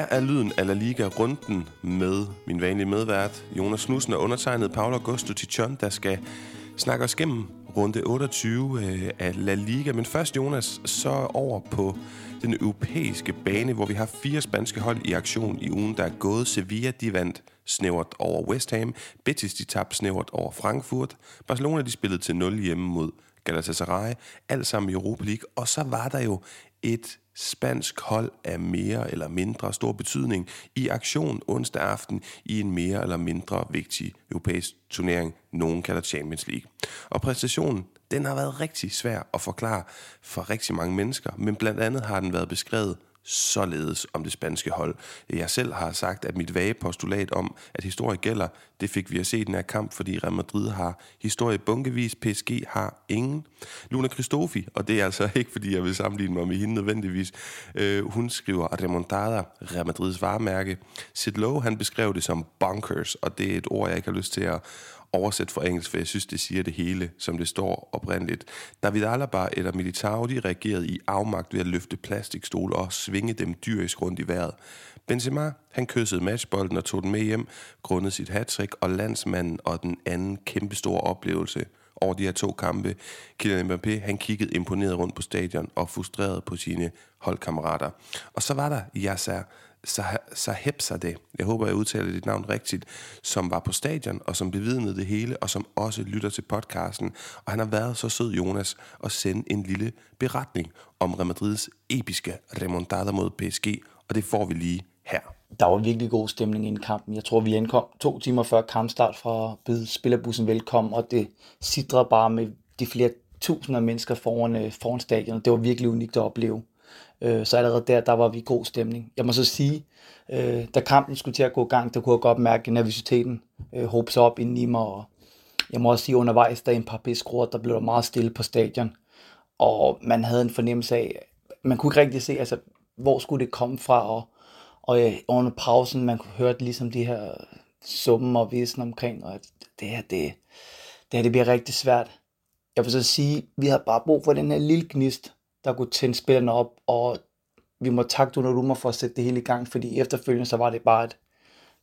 Her er lyden af La Liga-runden med min vanlige medvært, Jonas Knudsen og undertegnet Paolo Augusto Tichon, der skal snakke os gennem runde 28 øh, af La Liga. Men først, Jonas, så over på den europæiske bane, hvor vi har fire spanske hold i aktion i ugen, der er gået. Sevilla, de vandt snævert over West Ham. Betis, de tabte snævert over Frankfurt. Barcelona, de spillede til 0 hjemme mod Galatasaray. Alt sammen i Europa League. Og så var der jo et spansk hold af mere eller mindre stor betydning i aktion onsdag aften i en mere eller mindre vigtig europæisk turnering, nogen kalder Champions League. Og præstationen, den har været rigtig svær at forklare for rigtig mange mennesker, men blandt andet har den været beskrevet således om det spanske hold. Jeg selv har sagt, at mit vage postulat om, at historie gælder, det fik vi at se i den her kamp, fordi Real Madrid har historie bunkevis, PSG har ingen. Luna Christofi, og det er altså ikke, fordi jeg vil sammenligne mig med hende nødvendigvis, øh, hun skriver remontada, Real Madrids varemærke. Sid Lowe, han beskrev det som bunkers, og det er et ord, jeg ikke har lyst til at oversætte fra engelsk, for jeg synes, det siger det hele, som det står oprindeligt. David Alaba eller Militao, de reagerede i afmagt ved at løfte plastikstole og svinge dem dyrisk rundt i vejret. Benzema, han kyssede matchbolden og tog den med hjem, grundet sit hattrick, og landsmanden og den anden kæmpestore oplevelse over de her to kampe. Kylian Mbappé, han kiggede imponeret rundt på stadion og frustreret på sine holdkammerater. Og så var der Yasser det. jeg håber, jeg udtaler dit navn rigtigt, som var på stadion, og som bevidnede det hele, og som også lytter til podcasten. Og han har været så sød, Jonas, at sende en lille beretning om Real Madrids episke remontada mod PSG, og det får vi lige her. Der var virkelig god stemning i kampen. Jeg tror, vi ankom to timer før kampstart fra at spillerbussen velkommen, og det sidder bare med de flere tusinder af mennesker foran, øh, foran stadion. Det var virkelig unikt at opleve. Øh, så allerede der, der var vi i god stemning. Jeg må så sige, øh, da kampen skulle til at gå i gang, der kunne jeg godt mærke nervøsiteten øh, håbe sig op inden i mig. Og jeg må også sige, undervejs, der en par beskruer, der blev der meget stille på stadion. Og man havde en fornemmelse af, man kunne ikke rigtig se, altså, hvor skulle det komme fra, og, og øh, under pausen, man kunne høre ligesom de her summen og visen omkring, og at det her, det, det her, det bliver rigtig svært. Jeg vil så sige, vi har bare brug for den her lille gnist, der kunne tænde spillerne op, og vi må takke Donnarumma for at sætte det hele i gang, fordi efterfølgende så var det bare et,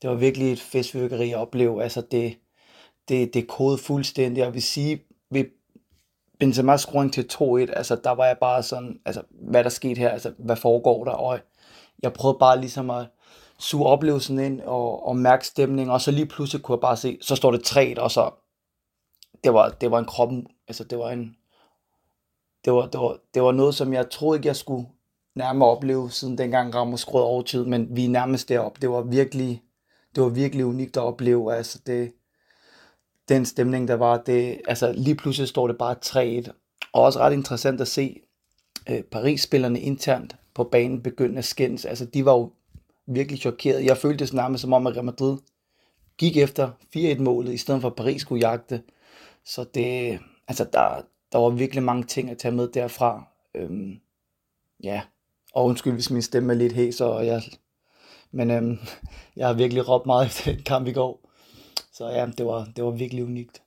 det var virkelig et festvirkeri at opleve. Altså det, det, det kode fuldstændig, og jeg vil sige, ved Benzema scoring til 2-1, altså der var jeg bare sådan, altså hvad der skete her, altså hvad foregår der, og jeg prøvede bare ligesom at suge oplevelsen ind og, og mærke stemningen, og så lige pludselig kunne jeg bare se, så står det 3 og så, det var, det var en kroppen, altså det var en, det var, det, var, det var noget, som jeg troede ikke, jeg skulle nærmere opleve, siden dengang Ramos skrød over tid, men vi er nærmest deroppe. Det var virkelig, det var virkelig unikt at opleve. Altså det, den stemning, der var, det, altså lige pludselig står det bare 3-1. Og også ret interessant at se øh, Paris-spillerne internt på banen begynde at skændes. Altså de var jo virkelig chokeret. Jeg følte det nærmest som om, at Real Madrid gik efter 4-1-målet, i stedet for at Paris skulle jagte. Så det, altså der, der var virkelig mange ting at tage med derfra. Øhm, ja, og undskyld, hvis min stemme er lidt hæs, og jeg, men øhm, jeg har virkelig råbt meget efter den kamp i går. Så ja, det var, det var virkelig unikt.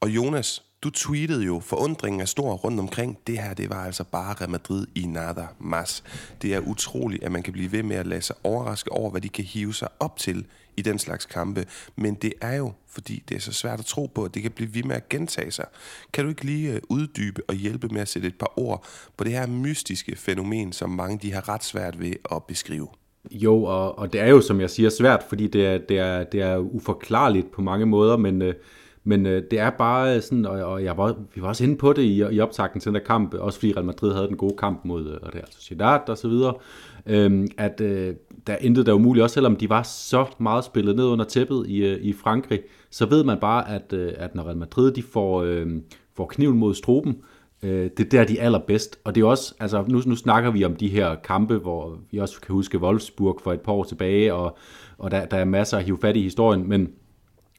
Og Jonas, du tweetede jo, forundringen er stor rundt omkring. Det her, det var altså bare Real Madrid i nada mas. Det er utroligt, at man kan blive ved med at lade sig overraske over, hvad de kan hive sig op til i den slags kampe. Men det er jo, fordi det er så svært at tro på, at det kan blive ved med at gentage sig. Kan du ikke lige øh, uddybe og hjælpe med at sætte et par ord på det her mystiske fænomen, som mange de har ret svært ved at beskrive? Jo, og, og det er jo, som jeg siger, svært, fordi det er, det er, det er uforklarligt på mange måder, men, øh, men øh, det er bare øh, sådan, og, og jeg var, vi var også inde på det i, i optakten til den der kamp, også fordi Real Madrid havde den gode kamp mod øh, Real Sociedad og så videre, øh, at øh, der intet der er umuligt, også selvom de var så meget spillet ned under tæppet i, øh, i Frankrig, så ved man bare, at, øh, at når Real Madrid de får, øh, får kniven mod struben, øh, det er der, de er allerbedst. Og det er også, altså nu, nu snakker vi om de her kampe, hvor vi også kan huske Wolfsburg for et par år tilbage, og, og der, der er masser at hive fat i historien, men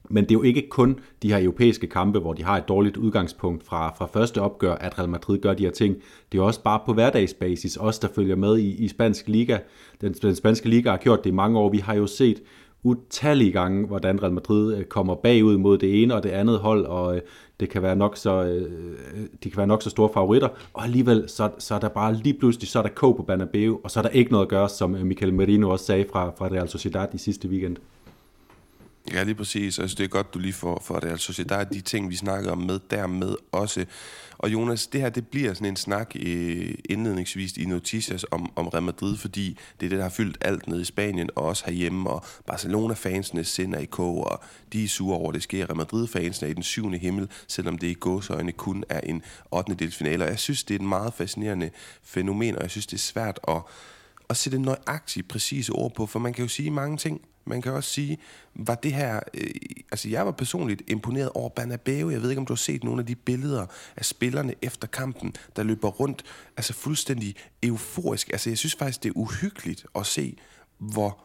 men det er jo ikke kun de her europæiske kampe, hvor de har et dårligt udgangspunkt fra, fra første opgør, at Real Madrid gør de her ting. Det er også bare på hverdagsbasis, os der følger med i, i spansk liga. Den, den spanske liga har gjort det i mange år. Vi har jo set utallige gange, hvordan Real Madrid øh, kommer bagud mod det ene og det andet hold, og øh, det kan være nok så, øh, de kan være nok så store favoritter, og alligevel så, så er der bare lige pludselig, så er der K på Banabeu, og så er der ikke noget at gøre, som Michael Merino også sagde fra, fra Real Sociedad i sidste weekend. Ja, lige præcis. Altså, det er godt, du lige får for det. Altså, der er de ting, vi snakker om med dermed også. Og Jonas, det her, det bliver sådan en snak øh, indledningsvis i Noticias om, om Real Madrid, fordi det er det, der har fyldt alt ned i Spanien, og også herhjemme, og Barcelona-fansene sender i kog, og de er sure over, det sker. Real Madrid-fansene er i den syvende himmel, selvom det i gåsøjne kun er en 8. delsfinale. Og jeg synes, det er et meget fascinerende fænomen, og jeg synes, det er svært at, at sætte nøjagtigt præcise ord på, for man kan jo sige mange ting, man kan også sige, var det her... Øh, altså, jeg var personligt imponeret over Banabeo. Jeg ved ikke, om du har set nogle af de billeder af spillerne efter kampen, der løber rundt, altså fuldstændig euforisk. Altså, jeg synes faktisk, det er uhyggeligt at se, hvor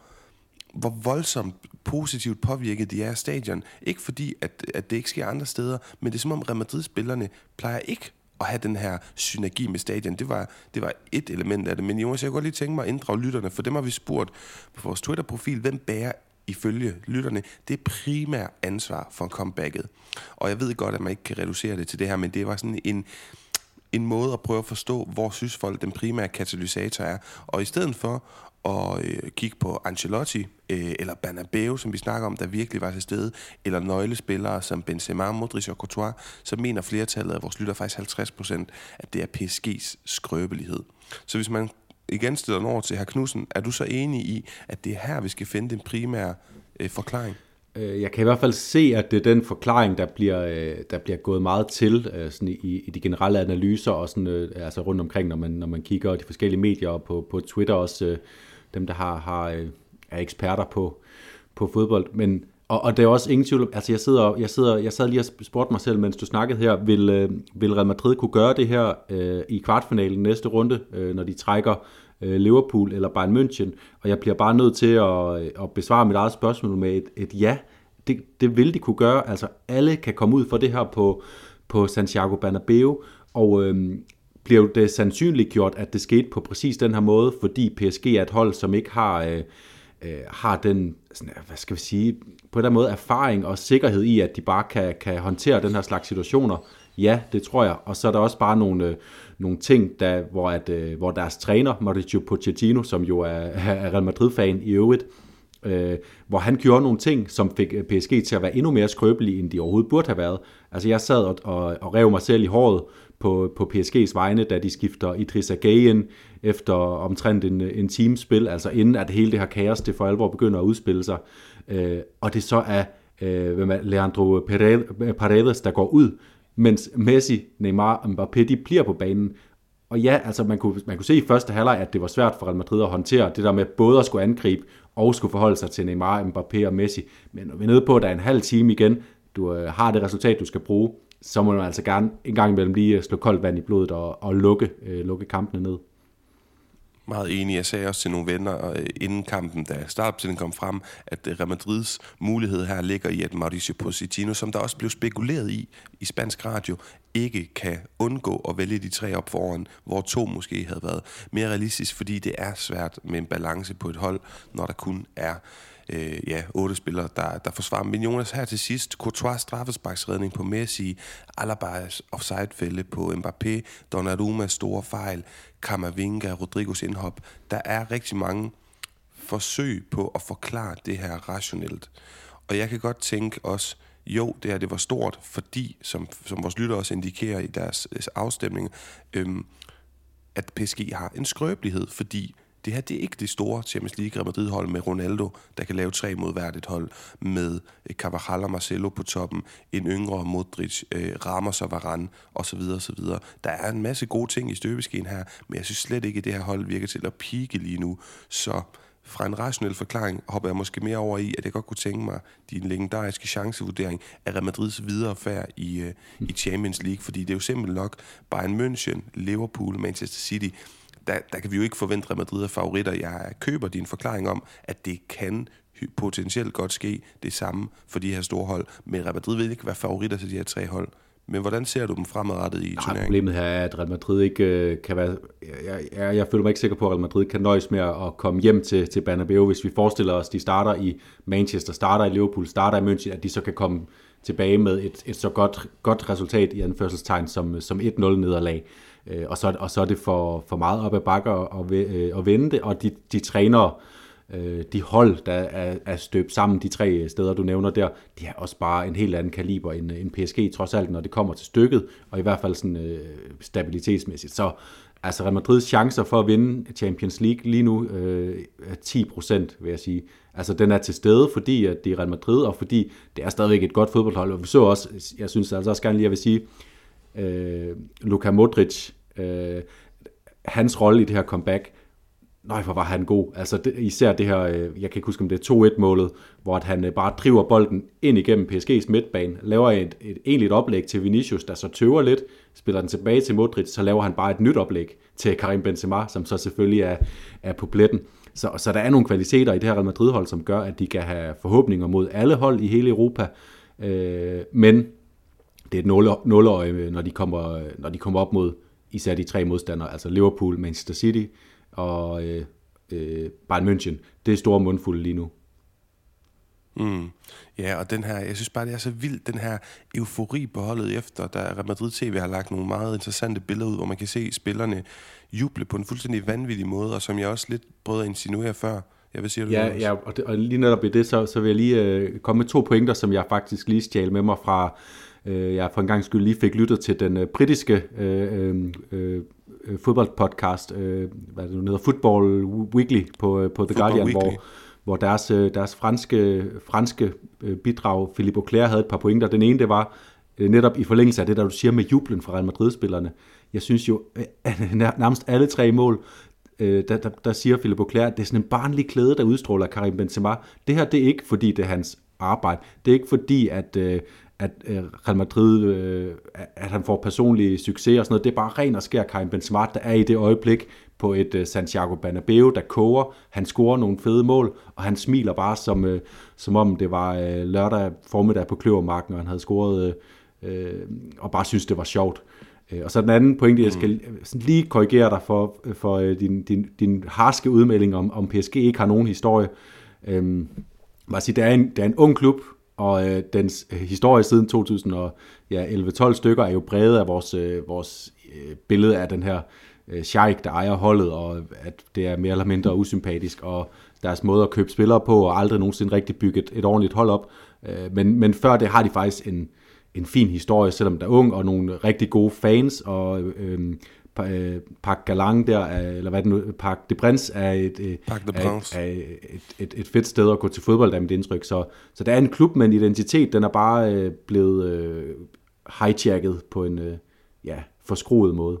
hvor voldsomt positivt påvirket de er af stadion. Ikke fordi, at, at det ikke sker andre steder, men det er som om Real Madrid-spillerne plejer ikke at have den her synergi med stadion. Det var, det var et element af det. Men Jonas, jeg kunne godt lige tænke mig at inddrage lytterne, for dem har vi spurgt på vores Twitter-profil, hvem bærer ifølge lytterne det primære ansvar for comebacket. Og jeg ved godt, at man ikke kan reducere det til det her, men det var sådan en, en måde at prøve at forstå, hvor synes folk den primære katalysator er. Og i stedet for og øh, kigge på Ancelotti øh, eller Banabeo, som vi snakker om, der virkelig var til stede, eller nøglespillere som Benzema, Modric og Courtois, så mener flertallet af vores lytter faktisk 50 procent, at det er PSG's skrøbelighed. Så hvis man igen stiller over til herr Knudsen, er du så enig i, at det er her, vi skal finde den primære øh, forklaring? Øh, jeg kan i hvert fald se, at det er den forklaring, der bliver, øh, der bliver gået meget til øh, sådan i, i de generelle analyser, og sådan, altså rundt omkring, når man, når man kigger de forskellige medier og på, på Twitter også, dem der har, har øh, er eksperter på, på fodbold. Men, og, og det er også ingen tvivl, altså jeg, sidder, jeg, sidder, jeg sad lige og spurgte mig selv, mens du snakkede her, vil, øh, vil Real Madrid kunne gøre det her øh, i kvartfinalen næste runde, øh, når de trækker øh, Liverpool eller Bayern München, og jeg bliver bare nødt til at, øh, at besvare mit eget spørgsmål med et, et ja. Det, det vil de kunne gøre, altså alle kan komme ud for det her på, på Santiago Bernabeu, og øh, bliver det sandsynligt gjort, at det skete på præcis den her måde, fordi PSG er et hold, som ikke har, øh, øh, har den, sådan, hvad skal vi sige, på den måde erfaring og sikkerhed i, at de bare kan, kan håndtere den her slags situationer. Ja, det tror jeg. Og så er der også bare nogle, øh, nogle ting, der, hvor, at, øh, hvor deres træner, Mauricio Pochettino, som jo er, er Real Madrid-fan i øvrigt, øh, hvor han gjorde nogle ting, som fik øh, PSG til at være endnu mere skrøbelige, end de overhovedet burde have været. Altså jeg sad og, og, og rev mig selv i håret på, på PSG's vegne, da de skifter Idrissa Gueye efter omtrent en, en teamspil, altså inden at hele det her kaos, det for alvor begynder at udspille sig. Øh, og det så er øh, Leandro øh, Paredes, der går ud, mens Messi, Neymar og Mbappé, de bliver på banen. Og ja, altså man kunne, man kunne se i første halvleg, at det var svært for Real Madrid at håndtere det der med både at skulle angribe og skulle forholde sig til Neymar, Mbappé og Messi. Men når vi er nede på, at der er en halv time igen, du øh, har det resultat, du skal bruge, så må man altså gerne en gang imellem lige øh, slå koldt vand i blodet og, og lukke, øh, lukke kampene ned. Meget enig. Jeg sagde også til nogle venner øh, inden kampen, da startopstillingen kom frem, at øh, Real Madrids mulighed her ligger i, at Mauricio Pochettino, som der også blev spekuleret i i spansk radio, ikke kan undgå at vælge de tre op foran, hvor to måske havde været mere realistisk, fordi det er svært med en balance på et hold, når der kun er øh, ja, otte spillere, der, der forsvarer. Men Jonas her til sidst, Courtois straffesparksredning på Messi, Alabas offside på Mbappé, Donnarummas store fejl, Kamavinga, Rodrigos indhop. Der er rigtig mange forsøg på at forklare det her rationelt. Og jeg kan godt tænke også, jo, det her det var stort, fordi, som, som vores lytter også indikerer i deres øh, afstemning, øhm, at PSG har en skrøbelighed, fordi det her det er ikke det store Champions League Real Madrid-hold med Ronaldo, der kan lave tre mod hvert et hold, med øh, Carvajal og Marcelo på toppen, en yngre Modric, øh, Ramos og Varane osv. osv. Der er en masse gode ting i støbeskeen her, men jeg synes slet ikke, at det her hold virker til at pike lige nu. Så fra en rationel forklaring hopper jeg måske mere over i, at jeg godt kunne tænke mig din legendariske chancevurdering af Real Madrids viderefærd i, uh, i Champions League, fordi det er jo simpelthen nok Bayern München, Liverpool, Manchester City, der, der kan vi jo ikke forvente, at Madrid er favoritter. Jeg køber din forklaring om, at det kan potentielt godt ske det samme for de her store hold. Men Real Madrid vil ikke være favoritter til de her tre hold. Men hvordan ser du dem fremadrettet i turneringen? Problemet her er, at Real Madrid ikke øh, kan være... Jeg, jeg, jeg føler mig ikke sikker på, at Real Madrid kan nøjes med at komme hjem til, til Bernabeu. Hvis vi forestiller os, at de starter i Manchester, starter i Liverpool, starter i München, at de så kan komme tilbage med et, et så godt, godt resultat i anførselstegn som, som 1-0 nederlag. Øh, og, så, og så er det for, for meget op ad bakker at, øh, at vende det, og de, de træner øh, de hold, der er, er støbt sammen, de tre øh, steder, du nævner der, de er også bare en helt anden kaliber end, øh, end PSG, trods alt, når det kommer til stykket, og i hvert fald sådan øh, stabilitetsmæssigt. Så altså Real Madrids chancer for at vinde Champions League lige nu øh, er 10 procent, vil jeg sige. Altså den er til stede, fordi at det er Real Madrid, og fordi det er stadigvæk et godt fodboldhold. Og vi så også, jeg synes altså også gerne lige, at vil sige, øh, Luka Modric, øh, hans rolle i det her comeback, Nej, hvor var han god. Altså det, især det her, øh, jeg kan ikke huske om det er 2-1-målet, hvor at han øh, bare driver bolden ind igennem PSG's midtbane, laver et, et egentligt oplæg til Vinicius, der så tøver lidt, spiller den tilbage til Modric, så laver han bare et nyt oplæg til Karim Benzema, som så selvfølgelig er, er på pletten. Så, så der er nogle kvaliteter i det her Real Madrid-hold, som gør, at de kan have forhåbninger mod alle hold i hele Europa. Øh, men det er et nuløje, når de kommer, når de kommer op mod især de tre modstandere, altså Liverpool, Manchester City, og øh, øh, Bayern München. Det er store mundfulde lige nu. Mm. Ja, og den her, jeg synes bare, det er så vildt, den her eufori på holdet efter, da Real Madrid TV har lagt nogle meget interessante billeder ud, hvor man kan se spillerne juble på en fuldstændig vanvittig måde, og som jeg også lidt prøvede at insinuere før. Jeg vil sige, det ja, ja og, det, og lige netop i det, så, så vil jeg lige øh, komme med to pointer, som jeg faktisk lige stjal med mig fra, øh, jeg for en gang skyld lige fik lyttet til den øh, britiske øh, øh, øh øh, fodboldpodcast, øh, hvad det nu hedder, Football Weekly på, øh, på The Football Guardian, Weekly. hvor, hvor deres, deres franske, franske bidrag, Philippe Auclair havde et par pointer. Den ene, det var netop i forlængelse af det, der du siger med jublen fra Real Madrid-spillerne. Jeg synes jo, øh, nærmest alle tre mål, der, der, der siger Philippe Auclair, at det er sådan en barnlig klæde, der udstråler Karim Benzema. Det her, det er ikke, fordi det er hans arbejde. Det er ikke fordi, at, at øh, Real Madrid, øh, at han får personlig succes og sådan noget. Det er bare ren og skær Karim Benzema, der er i det øjeblik på et øh, Santiago Bernabeu, der koger. Han scorer nogle fede mål, og han smiler bare, som, som om det var lørdag formiddag på Kløvermarken, og han havde scoret, øh, og bare synes, det var sjovt. Og så den anden pointe, jeg skal mm. lige korrigere dig for, for din, din, din harske udmelding om, om PSG ikke har nogen historie. Øhm, sige, det, er en, det er en ung klub, og øh, dens øh, historie siden 2011-12 stykker er jo præget af vores, øh, vores øh, billede af den her øh, sheik, der ejer holdet, og at det er mere eller mindre usympatisk, og deres måde at købe spillere på, og aldrig nogensinde rigtig bygge et, et ordentligt hold op. Øh, men, men før det har de faktisk en, en fin historie, selvom der er ung, og nogle rigtig gode fans, og øh, øh, Parc Galang der, eller hvad det nu, Parc de Prince er et, øh, de er, er et, et, et fedt sted at gå til fodbold, der er mit indtryk. Så, så der er en klub med en identitet, den er bare øh, blevet øh, hijacket på en øh, ja, forskruet måde.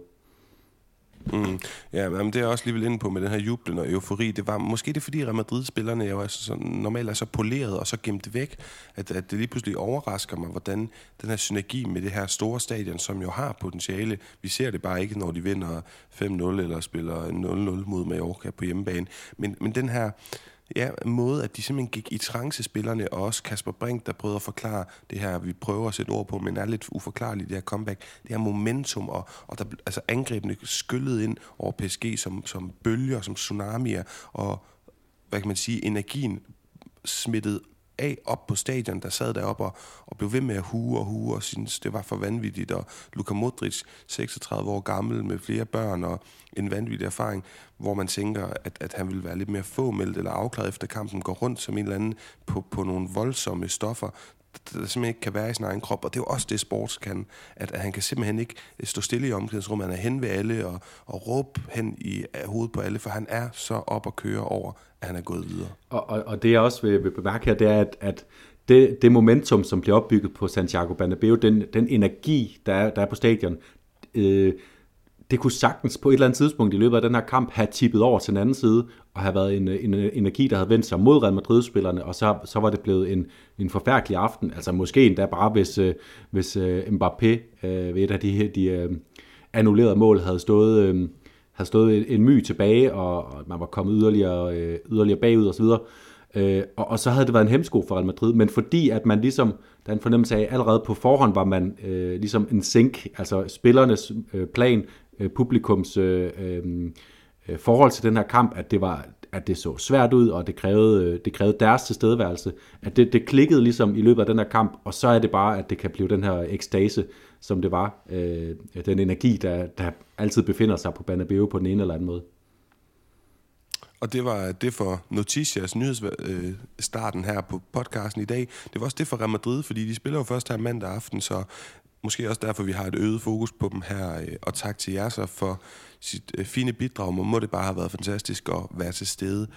Mm. Ja, men det er også lige vil inde på med den her jublen og eufori. Det var måske det, fordi Real Madrid-spillerne jo er så, normalt er så poleret og så gemt væk, at, at det lige pludselig overrasker mig, hvordan den her synergi med det her store stadion, som jo har potentiale, vi ser det bare ikke, når de vinder 5-0 eller spiller 0-0 mod Mallorca på hjemmebane. Men, men den her ja, måde, at de simpelthen gik i trance, spillerne, og også Kasper Brink, der prøvede at forklare det her, vi prøver at sætte ord på, men er lidt uforklarligt, det her comeback, det her momentum, og, og der, altså angrebene skyllede ind over PSG som, som bølger, som tsunamier, og hvad kan man sige, energien smittet af op på stadion, der sad deroppe og, og blev ved med at hue og hue og synes, det var for vanvittigt. Og Luka Modric, 36 år gammel med flere børn og en vanvittig erfaring, hvor man tænker, at, at han vil være lidt mere fåmeldt eller afklaret efter kampen, går rundt som en eller anden på, på nogle voldsomme stoffer, der simpelthen ikke kan være i sin egen krop, og det er jo også det, sports kan, at, at han kan simpelthen ikke øh, stå stille i omklædningsrummet, han er hen ved alle og, og råbe hen i øh, hovedet på alle, for han er så op og køre over, at han er gået videre. Og, og, og det jeg også vil, vil bemærke her, det er, at, at det, det momentum, som bliver opbygget på Santiago Bernabeu, den, den energi, der er, der er på stadion, øh, det kunne sagtens på et eller andet tidspunkt i løbet af den her kamp have tippet over til den anden side, og have været en, en, en energi, der havde vendt sig mod Real Madrid-spillerne, og så, så var det blevet en, en forfærdelig aften. Altså måske endda bare, hvis, øh, hvis øh, Mbappé øh, ved et af de, de øh, annullerede mål havde stået, øh, havde stået en my tilbage, og, og man var kommet yderligere, øh, yderligere bagud osv., Øh, og, og så havde det været en hemsko for Real Madrid, men fordi at man ligesom, der er en fornemmelse af, allerede på forhånd var man øh, ligesom en sink, altså spillernes øh, plan, øh, publikums øh, øh, øh forhold til den her kamp, at det var, at det så svært ud, og det krævede, øh, det krævede deres tilstedeværelse, at det, det klikkede ligesom i løbet af den her kamp, og så er det bare, at det kan blive den her ekstase, som det var, øh, den energi, der, der altid befinder sig på Banabeo på den ene eller anden måde. Og det var det for Noticias nyhedsstarten øh, her på podcasten i dag. Det var også det for Real Madrid, fordi de spiller jo først her mandag aften, så måske også derfor, vi har et øget fokus på dem her. Øh, og tak til jer så for sit øh, fine bidrag. Man må det bare have været fantastisk at være til stede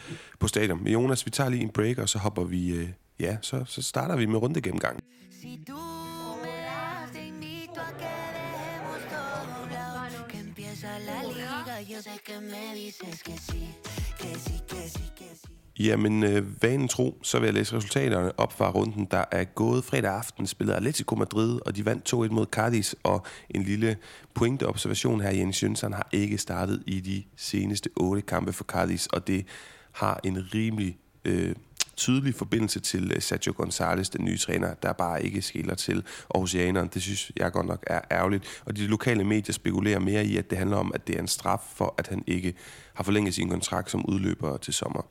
på stadion. Men Jonas, vi tager lige en break, og så hopper vi, øh, ja, så, så starter vi med runde gennemgang. Si me das, te invito a que dejemos todo lado, que empieza la liga, yo sé que me dices que sí, que sí, que sí, que. Jamen, øh, vanen tro, så vil jeg læse resultaterne op fra runden, der er gået fredag aften, spillede Atletico Madrid, og de vandt 2-1 mod Cardis. og en lille pointeobservation her, Jens Jønsson har ikke startet i de seneste otte kampe for Cardis, og det har en rimelig øh, tydelig forbindelse til øh, Sergio González, den nye træner, der bare ikke skiller til Aarhusianeren. Det synes jeg godt nok er ærgerligt. Og de lokale medier spekulerer mere i, at det handler om, at det er en straf for, at han ikke har forlænget sin kontrakt som udløber til sommer.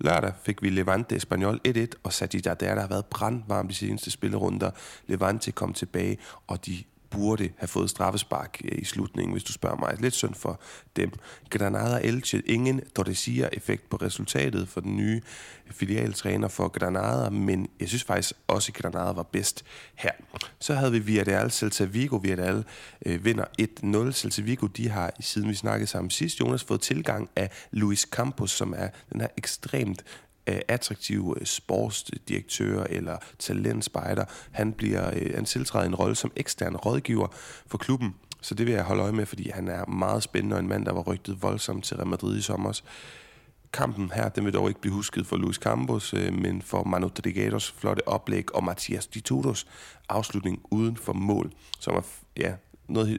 Lørdag fik vi Levante Espanyol 1-1, og Sadi der, der har været brandvarm de seneste spillerunder. Levante kom tilbage, og de burde have fået straffespark øh, i slutningen, hvis du spørger mig. Lidt synd for dem. Granada Elche, ingen Tordesia-effekt på resultatet for den nye øh, filialtræner for Granada, men jeg synes faktisk også, at Granada var bedst her. Så havde vi Villarreal, Celta Vigo. Villarreal øh, vinder 1-0. Celta Vigo, de har, siden vi snakkede sammen sidst, Jonas, fået tilgang af Luis Campos, som er den her ekstremt øh, attraktive øh, sportsdirektør eller talentspejder. Han, bliver, øh, han tiltræder en rolle som ekstern rådgiver for klubben. Så det vil jeg holde øje med, fordi han er meget spændende og en mand, der var rygtet voldsomt til Real Madrid i sommer. Kampen her, den vil dog ikke blive husket for Luis Campos, øh, men for Manu Trigados flotte oplæg og Mathias Ditudos afslutning uden for mål, som er ja, noget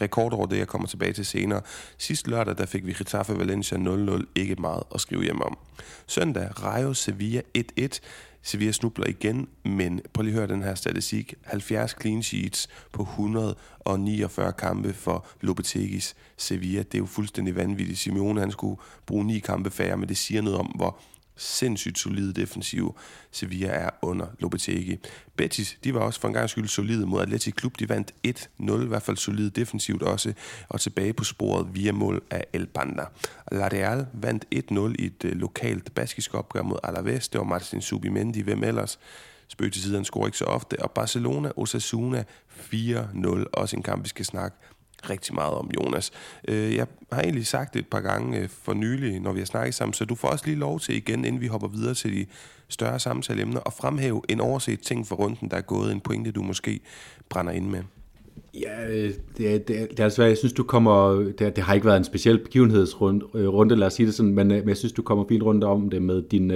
rekord over det, jeg kommer tilbage til senere. Sidste lørdag, der fik vi Getafe Valencia 0-0, ikke meget at skrive hjem om. Søndag, Rayo Sevilla 1-1. Sevilla snubler igen, men prøv lige at høre den her statistik. 70 clean sheets på 149 kampe for Lopetegis Sevilla. Det er jo fuldstændig vanvittigt. Simeone han skulle bruge ni kampe færre, men det siger noget om, hvor sindssygt solide defensiv Sevilla er under Lopetegi. Betis, de var også for en gang skyld solide mod Atletic Klub. De vandt 1-0, i hvert fald solide defensivt også, og tilbage på sporet via mål af El Banda. La Real vandt 1-0 i et øh, lokalt baskisk opgør mod Alaves. Det var Martin Subimendi, hvem ellers? Spøg til siden scorer ikke så ofte. Og Barcelona, Osasuna 4-0. Også en kamp, vi skal snakke rigtig meget om, Jonas. Øh, jeg har egentlig sagt det et par gange øh, for nylig, når vi har snakket sammen, så du får også lige lov til igen, inden vi hopper videre til de større samtaleemner, og fremhæve en overset ting for runden, der er gået, en pointe, du måske brænder ind med. Ja, øh, det, det, det er altså, jeg synes, du kommer, det, det har ikke været en speciel begivenhedsrunde, øh, lad os sige det sådan, men, øh, men jeg synes, du kommer fint rundt om det med din,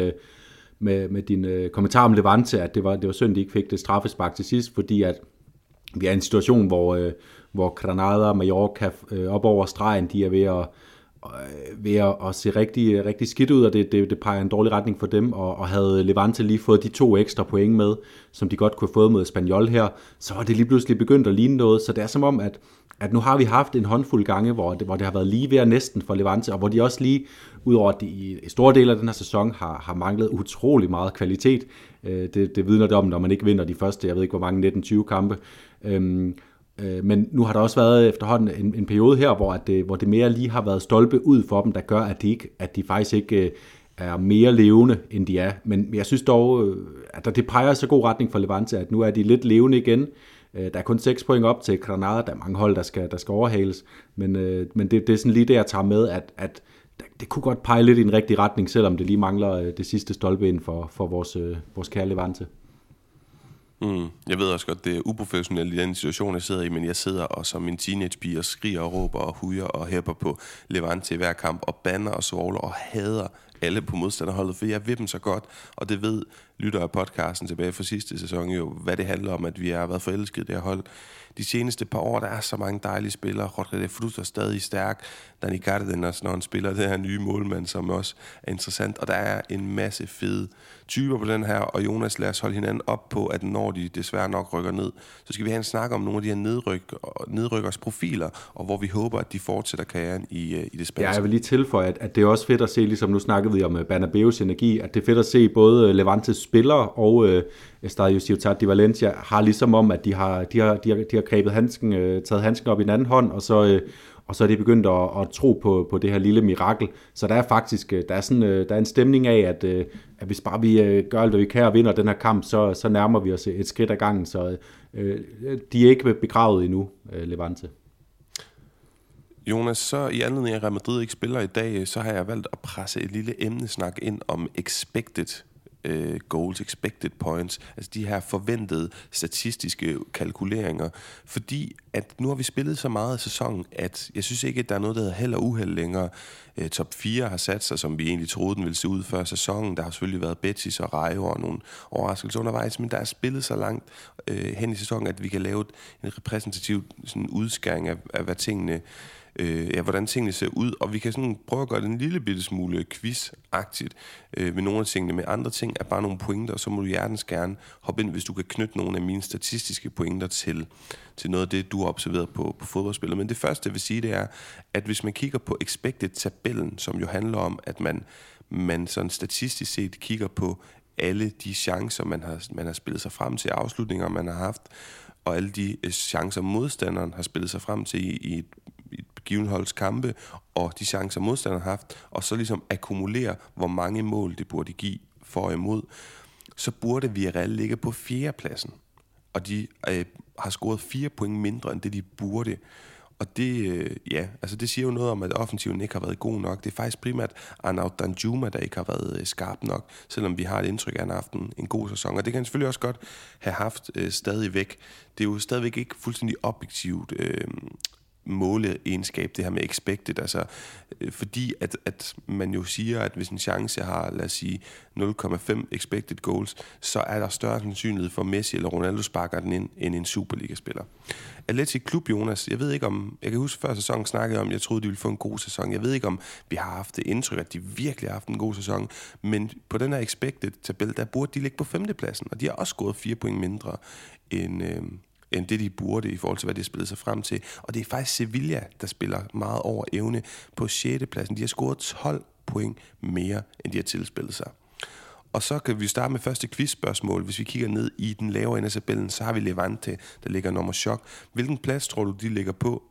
med, med din kommentar om Levante, at det var, det var synd, de ikke fik det straffespark til sidst, fordi at vi er i en situation, hvor, hvor Granada og Mallorca øh, op over stregen, de er ved at, øh, ved at, at se rigtig, rigtig skidt ud, og det, det, det peger en dårlig retning for dem, og, og havde Levante lige fået de to ekstra point med, som de godt kunne have fået mod Espanyol her, så var det lige pludselig begyndt at ligne noget, så det er som om, at, at nu har vi haft en håndfuld gange, hvor det, hvor det har været lige ved at næsten for Levante, og hvor de også lige, udover at de i store dele af den her sæson har, har manglet utrolig meget kvalitet, øh, det, det vidner det om, når man ikke vinder de første, jeg ved ikke hvor mange, 19-20 kampe, øhm, Øh, men nu har der også været efterhånden en, en periode her, hvor, at det, hvor det mere lige har været stolpe ud for dem, der gør, at de, ikke, at de faktisk ikke øh, er mere levende, end de er. Men jeg synes dog, øh, at det peger så god retning for Levante, at nu er de lidt levende igen. Øh, der er kun 6 point op til Granada, der er mange hold, der skal, der skal overhales. Men, men det, det er sådan lige det, jeg tager med, at, at det kunne godt pege lidt i en rigtig retning, selvom det lige mangler det sidste stolpe ind for, for vores, vores kære Levante. Mm. Jeg ved også godt, det er uprofessionelt i den situation, jeg sidder i, men jeg sidder og som en teenagepige og skriger og råber og hujer og hæpper på Levante i hver kamp og banner og svogler og hader alle på modstanderholdet, for jeg ved dem så godt, og det ved lytter af podcasten tilbage fra sidste sæson jo, hvad det handler om, at vi har været forelskede i det her hold. De seneste par år, der er så mange dejlige spillere. Rodrigo Frut er stadig stærk. Dani Cardenas, når han spiller det her nye målmand, som også er interessant. Og der er en masse fede typer på den her, og Jonas, lad os holde hinanden op på, at når de desværre nok rykker ned, så skal vi have en snak om nogle af de her nedryk, nedrykkers profiler, og hvor vi håber, at de fortsætter karrieren i, øh, i det spanske. Ja, jeg vil lige tilføje, at, at det er også fedt at se, ligesom nu snakkede snakkede vi om øh, Bernabeus energi, at det er fedt at se både øh, Levantes spillere og øh, Estadio Ciutat de Valencia har ligesom om, at de har, de har, de har, de har grebet handsken, øh, taget handsken op i den anden hånd, og så, øh, og så er de begyndt at, at tro på, på det her lille mirakel. Så der er faktisk øh, der er sådan, der er en stemning af, at, at hvis bare vi gør alt, hvad vi kan og vinder den her kamp, så, så nærmer vi os et skridt ad gangen. Så øh, de er ikke begravet endnu, uh, Levante. Jonas, så i anledning af, at Real Madrid ikke spiller i dag, så har jeg valgt at presse et lille emnesnak ind om expected uh, goals, expected points, altså de her forventede statistiske kalkuleringer, fordi at nu har vi spillet så meget af sæsonen, at jeg synes ikke, at der er noget, der hedder held og uheld længere. Uh, top 4 har sat sig, som vi egentlig troede, den ville se ud før sæsonen. Der har selvfølgelig været Betis og Rayo og nogle overraskelser undervejs, men der er spillet så langt uh, hen i sæsonen, at vi kan lave en repræsentativ sådan, udskæring af, af hvad tingene øh, ja, hvordan tingene ser ud, og vi kan sådan prøve at gøre det en lille bitte smule quiz-agtigt øh, med nogle af tingene. Med andre ting er bare nogle pointer, og så må du hjertens gerne hoppe ind, hvis du kan knytte nogle af mine statistiske pointer til, til noget af det, du har observeret på, på fodboldspillet. Men det første, jeg vil sige, det er, at hvis man kigger på expected-tabellen, som jo handler om, at man, man sådan statistisk set kigger på alle de chancer, man har, man har spillet sig frem til, afslutninger, man har haft, og alle de øh, chancer, modstanderen har spillet sig frem til i, i et given holds kampe, og de chancer modstanderen har haft, og så ligesom akkumulere, hvor mange mål det burde give for og imod, så burde Villarreal ligge på fjerdepladsen. Og de øh, har scoret fire point mindre, end det de burde. Og det, øh, ja, altså det siger jo noget om, at offensiven ikke har været god nok. Det er faktisk primært Arnaud Danjuma, der ikke har været øh, skarp nok, selvom vi har et indtryk af, at han har haft en, en god sæson. Og det kan han selvfølgelig også godt have haft øh, stadigvæk. Det er jo stadigvæk ikke fuldstændig objektivt øh, måleegenskab, det her med expected, altså øh, fordi at, at man jo siger, at hvis en chance har, lad os sige, 0,5 expected goals, så er der større sandsynlighed for Messi eller Ronaldo sparker den ind, end en Superliga-spiller. Atletic Klub, Jonas, jeg ved ikke om, jeg kan huske før sæsonen snakkede om, jeg troede, de ville få en god sæson. Jeg ved ikke om, vi har haft det indtryk, at de virkelig har haft en god sæson, men på den her expected-tabel, der burde de ligge på femtepladsen, og de har også scoret fire point mindre end, øh, end det, de burde i forhold til, hvad de har spillet sig frem til. Og det er faktisk Sevilla, der spiller meget over evne på 6. pladsen. De har scoret 12 point mere, end de har tilspillet sig. Og så kan vi starte med første quizspørgsmål. Hvis vi kigger ned i den lavere ende af tabellen, så har vi Levante, der ligger nummer chok. Hvilken plads tror du, de ligger på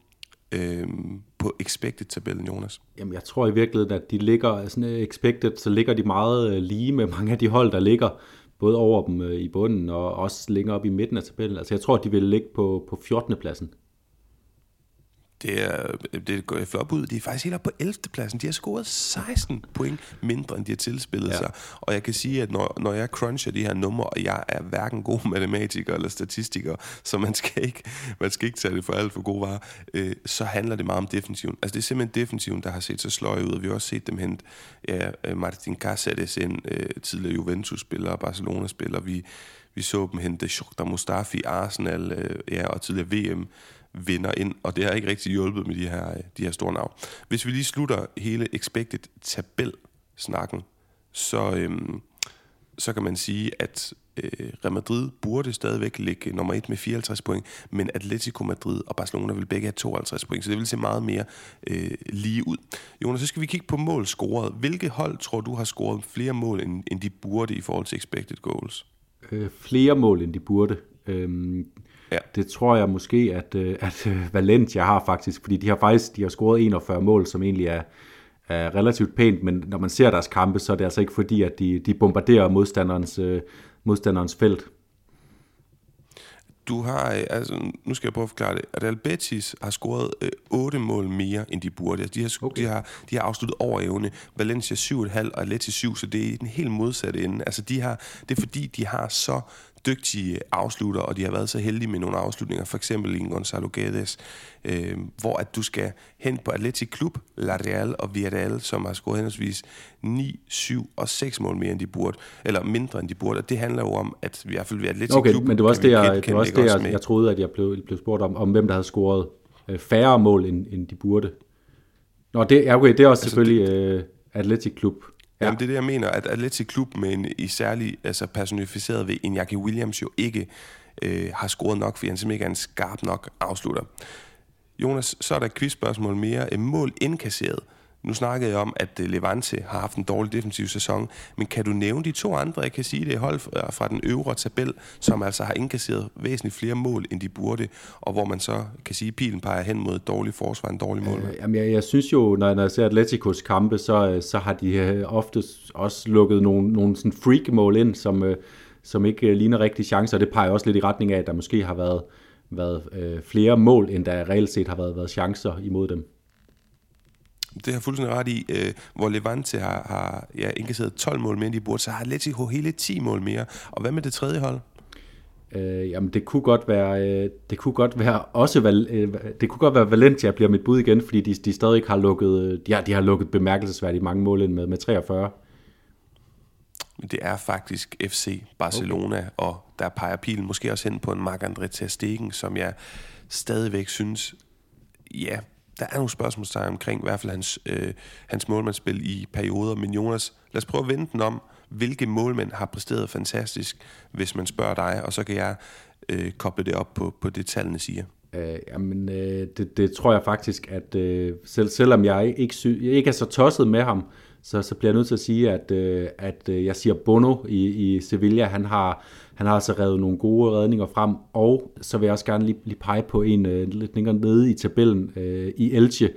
øhm, på expected-tabellen, Jonas? Jamen, jeg tror i virkeligheden, at de ligger altså, sådan øh, expected, så ligger de meget øh, lige med mange af de hold, der ligger både over dem øh, i bunden og også længere op i midten af tabellen. Altså jeg tror, de vil ligge på, på 14. pladsen. Det er, det går flot ud. De er faktisk helt oppe på 11. pladsen. De har scoret 16 point mindre, end de har tilspillet ja. sig. Og jeg kan sige, at når, når jeg cruncher de her numre, og jeg er hverken god matematiker eller statistiker, så man skal ikke, man skal ikke tage det for alt for gode varer, øh, så handler det meget om defensiven. Altså det er simpelthen defensiven, der har set så sløje ud, og vi har også set dem hente ja, øh, Martin Caceres ind, øh, tidligere Juventus-spiller og Barcelona-spiller. Vi, vi så dem hente Shokta Mustafi, Arsenal øh, ja, og tidligere VM vinder ind, og det har ikke rigtig hjulpet med de her, øh, de her store navne. Hvis vi lige slutter hele expected tabel-snakken, så, øhm, så kan man sige, at øh, Real Madrid burde stadigvæk ligge nummer 1 med 54 point, men Atletico Madrid og Barcelona vil begge have 52 point, så det vil se meget mere øh, lige ud. Jonas, så skal vi kigge på mål scoret. Hvilke hold tror du har scoret flere mål, end, end de burde i forhold til expected goals? Øh, flere mål, end de burde. Øhm, Ja. Det tror jeg måske, at, øh, at øh, Valencia har faktisk, fordi de har faktisk de har scoret 41 mål, som egentlig er, er relativt pænt, men når man ser deres kampe, så er det altså ikke fordi, at de, de bombarderer modstanderens, øh, modstanderens felt. Du har, altså, nu skal jeg prøve at forklare det, at Albetis har scoret øh, 8 mål mere, end de burde. Altså, de, har, okay. de, har, de har afsluttet over evne. Valencia 7,5 og Atleti 7, så det er i den helt modsatte ende. Altså, de har, det er fordi, de har så dygtige afslutter, og de har været så heldige med nogle afslutninger, for eksempel en Gonzalo Guedes, øh, hvor at du skal hen på Atletic Klub, La Real og Villarreal, som har scoret henholdsvis 9, 7 og 6 mål mere, end de burde, eller mindre, end de burde, og det handler jo om, at vi i hvert fald ved Atletic okay, Klub... men det var også det, jeg, det, var også det jeg, jeg troede, at jeg blev, blev spurgt om, om hvem der havde scoret øh, færre mål, end, end de burde. Nå, det, ja, okay, det er også altså, selvfølgelig det, øh, Atletic Klub. Ja. Jamen, det er det, jeg mener, at Atletic Klub med en i særlig altså personificeret ved Iñaki Williams jo ikke øh, har scoret nok, fordi han simpelthen ikke er en skarp nok afslutter. Jonas, så er der et quizspørgsmål mere. Et mål indkasseret nu snakkede jeg om, at øh, Levante har haft en dårlig defensiv sæson, men kan du nævne de to andre, jeg kan sige det, hold øh, fra den øvre tabel, som altså har indkasseret væsentligt flere mål, end de burde, og hvor man så kan sige, at pilen peger hen mod et dårligt forsvar, en dårlig mål. Øh, jamen, jeg, jeg synes jo, når, når jeg ser Atleticos kampe, så, øh, så har de ofte også lukket nogle, nogle sådan freak-mål ind, som, som ikke ligner rigtige chancer, og det peger også lidt i retning af, at der måske har været, været øh, flere mål, end der reelt set har været, været chancer imod dem. Det har fuldstændig ret i, øh, hvor Levante har, har ja, indkasseret 12 mål mere, end de burde, så har Atletico hele 10 mål mere. Og hvad med det tredje hold? Øh, jamen det kunne godt være, øh, det kunne godt være også Val, øh, det kunne godt være Valencia bliver mit bud igen, fordi de, de stadig har lukket, de har, de har lukket bemærkelsesværdigt mange mål ind med, med 43. Det er faktisk FC Barcelona, okay. og der peger pilen måske også hen på en Marc-André Ter Stegen, som jeg stadigvæk synes, ja, der er nogle spørgsmålstegn omkring i hvert fald hans, øh, hans målmandsspil i perioder. Men Jonas, lad os prøve at vende den om. Hvilke målmænd har præsteret fantastisk, hvis man spørger dig, og så kan jeg øh, koble det op på, på det, tallene siger. Øh, jamen, øh, det, det tror jeg faktisk, at øh, selv, selvom jeg ikke, sy- jeg ikke er så tosset med ham, så, så bliver jeg nødt til at sige, at, øh, at øh, jeg siger Bono i, i Sevilla, han har, han har altså revet nogle gode redninger frem, og så vil jeg også gerne lige, lige pege på en øh, lidt længere nede i tabellen øh, i Elche,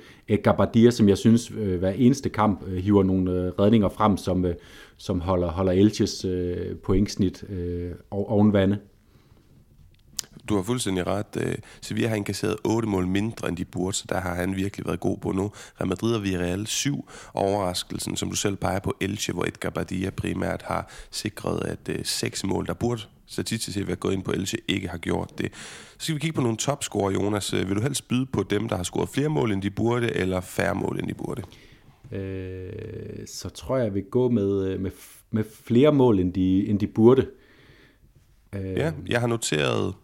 Gabardia, som jeg synes øh, hver eneste kamp øh, hiver nogle øh, redninger frem, som, øh, som holder, holder Elches øh, pointsnit øh, oven du har fuldstændig ret. Øh, Sevilla har indkasseret 8 mål mindre, end de burde, så der har han virkelig været god på nu. Real Madrid og Villarreal 7. Overraskelsen, som du selv peger på, Elche, hvor Edgar Badia primært har sikret, at øh, 6 mål, der burde statistisk set være gået ind på Elche, ikke har gjort det. Så skal vi kigge på nogle topscorer, Jonas. Øh, vil du helst byde på dem, der har scoret flere mål, end de burde, eller færre mål, end de burde? Øh, så tror jeg, jeg vil gå med, med, med flere mål, end de, end de burde. Øh, ja, jeg har noteret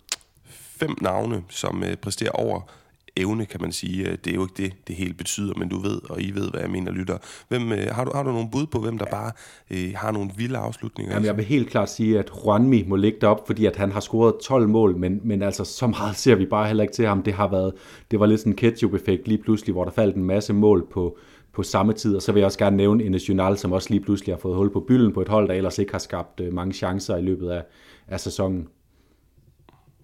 fem navne, som øh, præsterer over evne, kan man sige. Øh, det er jo ikke det, det helt betyder, men du ved, og I ved, hvad jeg mener, lytter. Hvem, øh, har, du, har du nogle bud på, hvem der bare øh, har nogle vilde afslutninger? Jamen, jeg vil helt klart sige, at Juanmi må ligge derop, fordi at han har scoret 12 mål, men, men altså, så meget ser vi bare heller ikke til ham. Det har været, det var lidt sådan en ketchup-effekt lige pludselig, hvor der faldt en masse mål på, på samme tid. Og så vil jeg også gerne nævne national, som også lige pludselig har fået hul på bylden på et hold, der ellers ikke har skabt øh, mange chancer i løbet af, af sæsonen.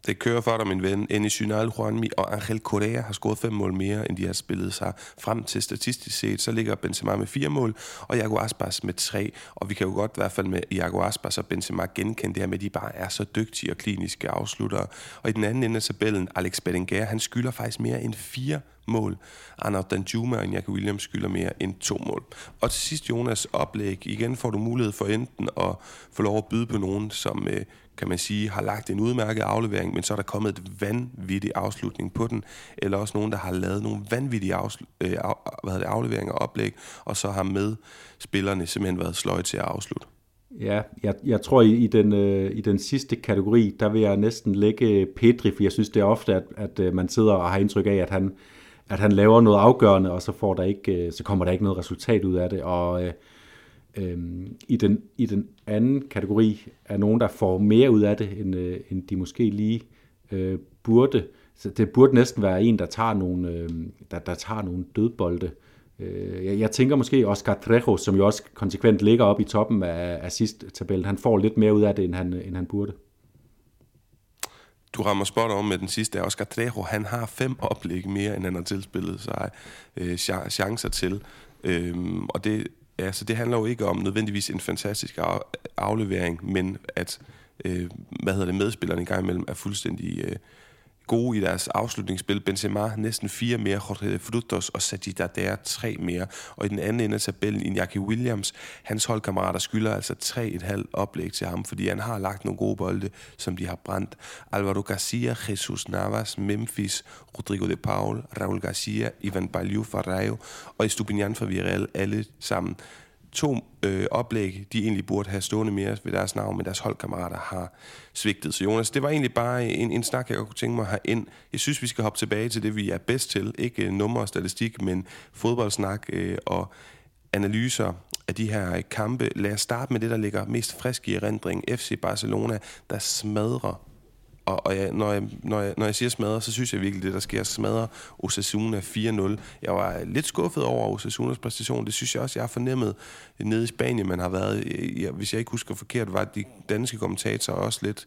Det kører for dig, min ven. Enis Juanmi og Angel Correa har scoret fem mål mere, end de har spillet sig frem til statistisk set. Så ligger Benzema med fire mål, og Jago Aspas med tre. Og vi kan jo godt i hvert fald med Jago Aspas og Benzema genkende det her med, at de bare er så dygtige og kliniske afsluttere. Og i den anden ende af tabellen, Alex Berenguer, han skylder faktisk mere end fire mål. Arnaud Danjuma og Jack Williams skylder mere end to mål. Og til sidst, Jonas, oplæg. Igen får du mulighed for enten at få lov at byde på nogen, som øh, kan man sige, har lagt en udmærket aflevering, men så er der kommet et vanvittigt afslutning på den, eller også nogen, der har lavet nogle vanvittige afsl- øh, af, hvad det, afleveringer og oplæg, og så har med spillerne simpelthen været sløje til at afslutte. Ja, jeg, jeg tror i, i, den, øh, i den sidste kategori, der vil jeg næsten lægge Pedri, for jeg synes det er ofte, at, at øh, man sidder og har indtryk af, at han, at han laver noget afgørende, og så, får der ikke, øh, så kommer der ikke noget resultat ud af det. Og øh, øh, i, den, i den anden kategori er nogen, der får mere ud af det, end, øh, end de måske lige øh, burde. Så det burde næsten være en, der tager nogle, øh, der, der tager nogle dødbolde. Øh, jeg, jeg tænker måske Oscar Trejo, som jo også konsekvent ligger op i toppen af, af sidste tabellen. Han får lidt mere ud af det, end han, end han burde du rammer spot om med den sidste, Oscar Trejo, han har fem oplæg mere, end han har tilspillet sig øh, chancer til. Øhm, og det, altså, det handler jo ikke om nødvendigvis en fantastisk aflevering, men at øh, hvad hedder det, medspillerne i gang imellem er fuldstændig øh, gode i deres afslutningsspil. Benzema næsten fire mere, Jorge Frutos og Sajida der tre mere. Og i den anden ende af tabellen, Iñaki Williams, hans holdkammerater skylder altså 3,5 oplæg til ham, fordi han har lagt nogle gode bolde, som de har brændt. Alvaro Garcia, Jesus Navas, Memphis, Rodrigo de Paul, Raul Garcia, Ivan Baliu Farrayo og Estupinian fra Villarreal, alle sammen to øh, oplæg, de egentlig burde have stående mere ved deres navn, men deres holdkammerater har svigtet. Så Jonas, det var egentlig bare en, en snak, jeg kunne tænke mig at have ind. Jeg synes, vi skal hoppe tilbage til det, vi er bedst til. Ikke øh, nummer og statistik, men fodboldsnak øh, og analyser af de her øh, kampe. Lad os starte med det, der ligger mest frisk i erindring. FC Barcelona, der smadrer og, og jeg, når, jeg, når, jeg, når jeg siger smadre, så synes jeg virkelig, det der sker smadre Osasuna 4-0. Jeg var lidt skuffet over Osasunas præstation. Det synes jeg også, jeg har fornemmet nede i Spanien, man har været, jeg, hvis jeg ikke husker forkert, var de danske kommentatorer også lidt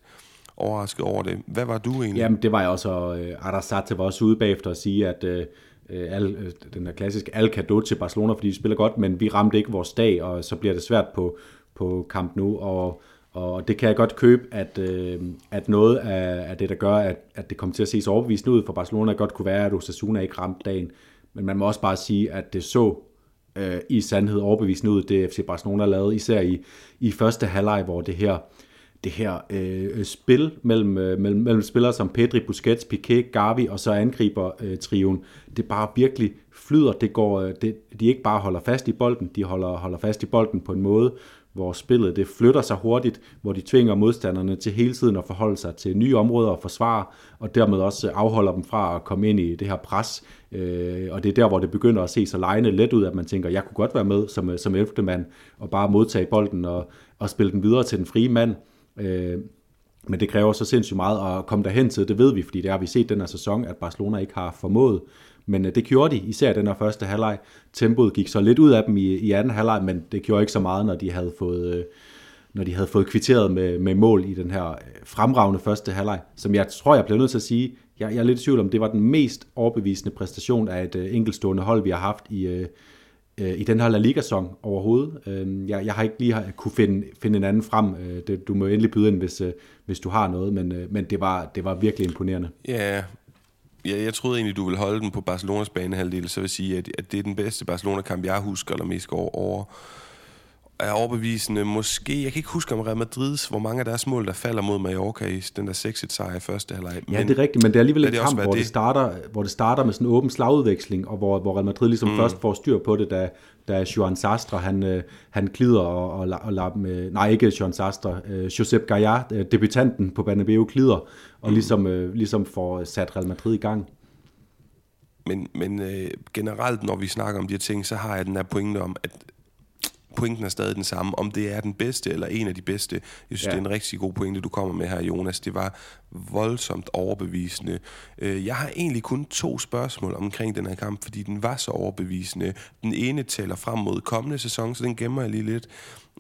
overrasket over det. Hvad var du egentlig? Jamen, det var jeg også, og øh, Arasate var også ude bagefter at sige, at øh, øh al, øh, den der klassiske al kado til Barcelona, fordi de spiller godt, men vi ramte ikke vores dag, og så bliver det svært på, på kamp nu, og og det kan jeg godt købe, at, øh, at noget af, af det, der gør, at, at det kommer til at ses overbevisende ud for Barcelona, godt kunne være, at Osasuna ikke ramte dagen. Men man må også bare sige, at det så øh, i sandhed overbevisende ud, det FC Barcelona lavede, især i, i første halvleg, hvor det her det her øh, spil mellem, øh, mellem, mellem spillere som Pedri, Busquets, Piqué, Gavi og så angriber øh, triven, det bare virkelig flyder. Det går, øh, det, de ikke bare holder fast i bolden, de holder, holder fast i bolden på en måde, hvor spillet det flytter sig hurtigt, hvor de tvinger modstanderne til hele tiden at forholde sig til nye områder og forsvare, og dermed også afholder dem fra at komme ind i det her pres. Øh, og det er der, hvor det begynder at se så lejende let ud, at man tænker, jeg kunne godt være med som, som 11. mand, og bare modtage bolden og, og spille den videre til den frie mand. Øh, men det kræver så sindssygt meget at komme derhen til, det ved vi, fordi det har vi set den her sæson, at Barcelona ikke har formået. Men øh, det gjorde de, især den her første halvleg. Tempoet gik så lidt ud af dem i, i anden halvleg, men det gjorde ikke så meget, når de havde fået, øh, når de havde fået kvitteret med, med mål i den her øh, fremragende første halvleg, som jeg tror, jeg bliver nødt til at sige, jeg, jeg er lidt i tvivl om, det var den mest overbevisende præstation af et øh, enkeltstående hold, vi har haft i, øh, i den her La Liga-sæson overhovedet. Øhm, jeg, jeg har ikke lige kunne finde, finde en anden frem. Det, du må endelig byde ind, hvis, hvis du har noget, men, men det, var, det var virkelig imponerende. Ja, ja, jeg troede egentlig, du ville holde den på Barcelonas banehalvdel, så vil jeg sige, at, at det er den bedste Barcelona-kamp, jeg husker, eller mest går over, er overbevisende. Måske, jeg kan ikke huske om Real Madrids, hvor mange af deres mål, der falder mod Mallorca i den der 6 sejr i første halvleg. Ja, det er rigtigt, men det er alligevel et kamp, hvor det? det, starter, hvor det starter med sådan en åben slagudveksling, og hvor, hvor Real Madrid ligesom mm. først får styr på det, da, da Joan Sastre, han, øh, han klider og, og, og lader med, nej ikke Joan Sastre, uh, Josep Gaillard, debutanten på Banabeo, klider, og ligesom, uh, ligesom får sat Real Madrid i gang. Men, men øh, generelt, når vi snakker om de her ting, så har jeg den her pointe om, at pointen er stadig den samme. Om det er den bedste eller en af de bedste, jeg synes, ja. det er en rigtig god pointe, du kommer med her, Jonas. Det var voldsomt overbevisende. Øh, jeg har egentlig kun to spørgsmål omkring den her kamp, fordi den var så overbevisende. Den ene taler frem mod kommende sæson, så den gemmer jeg lige lidt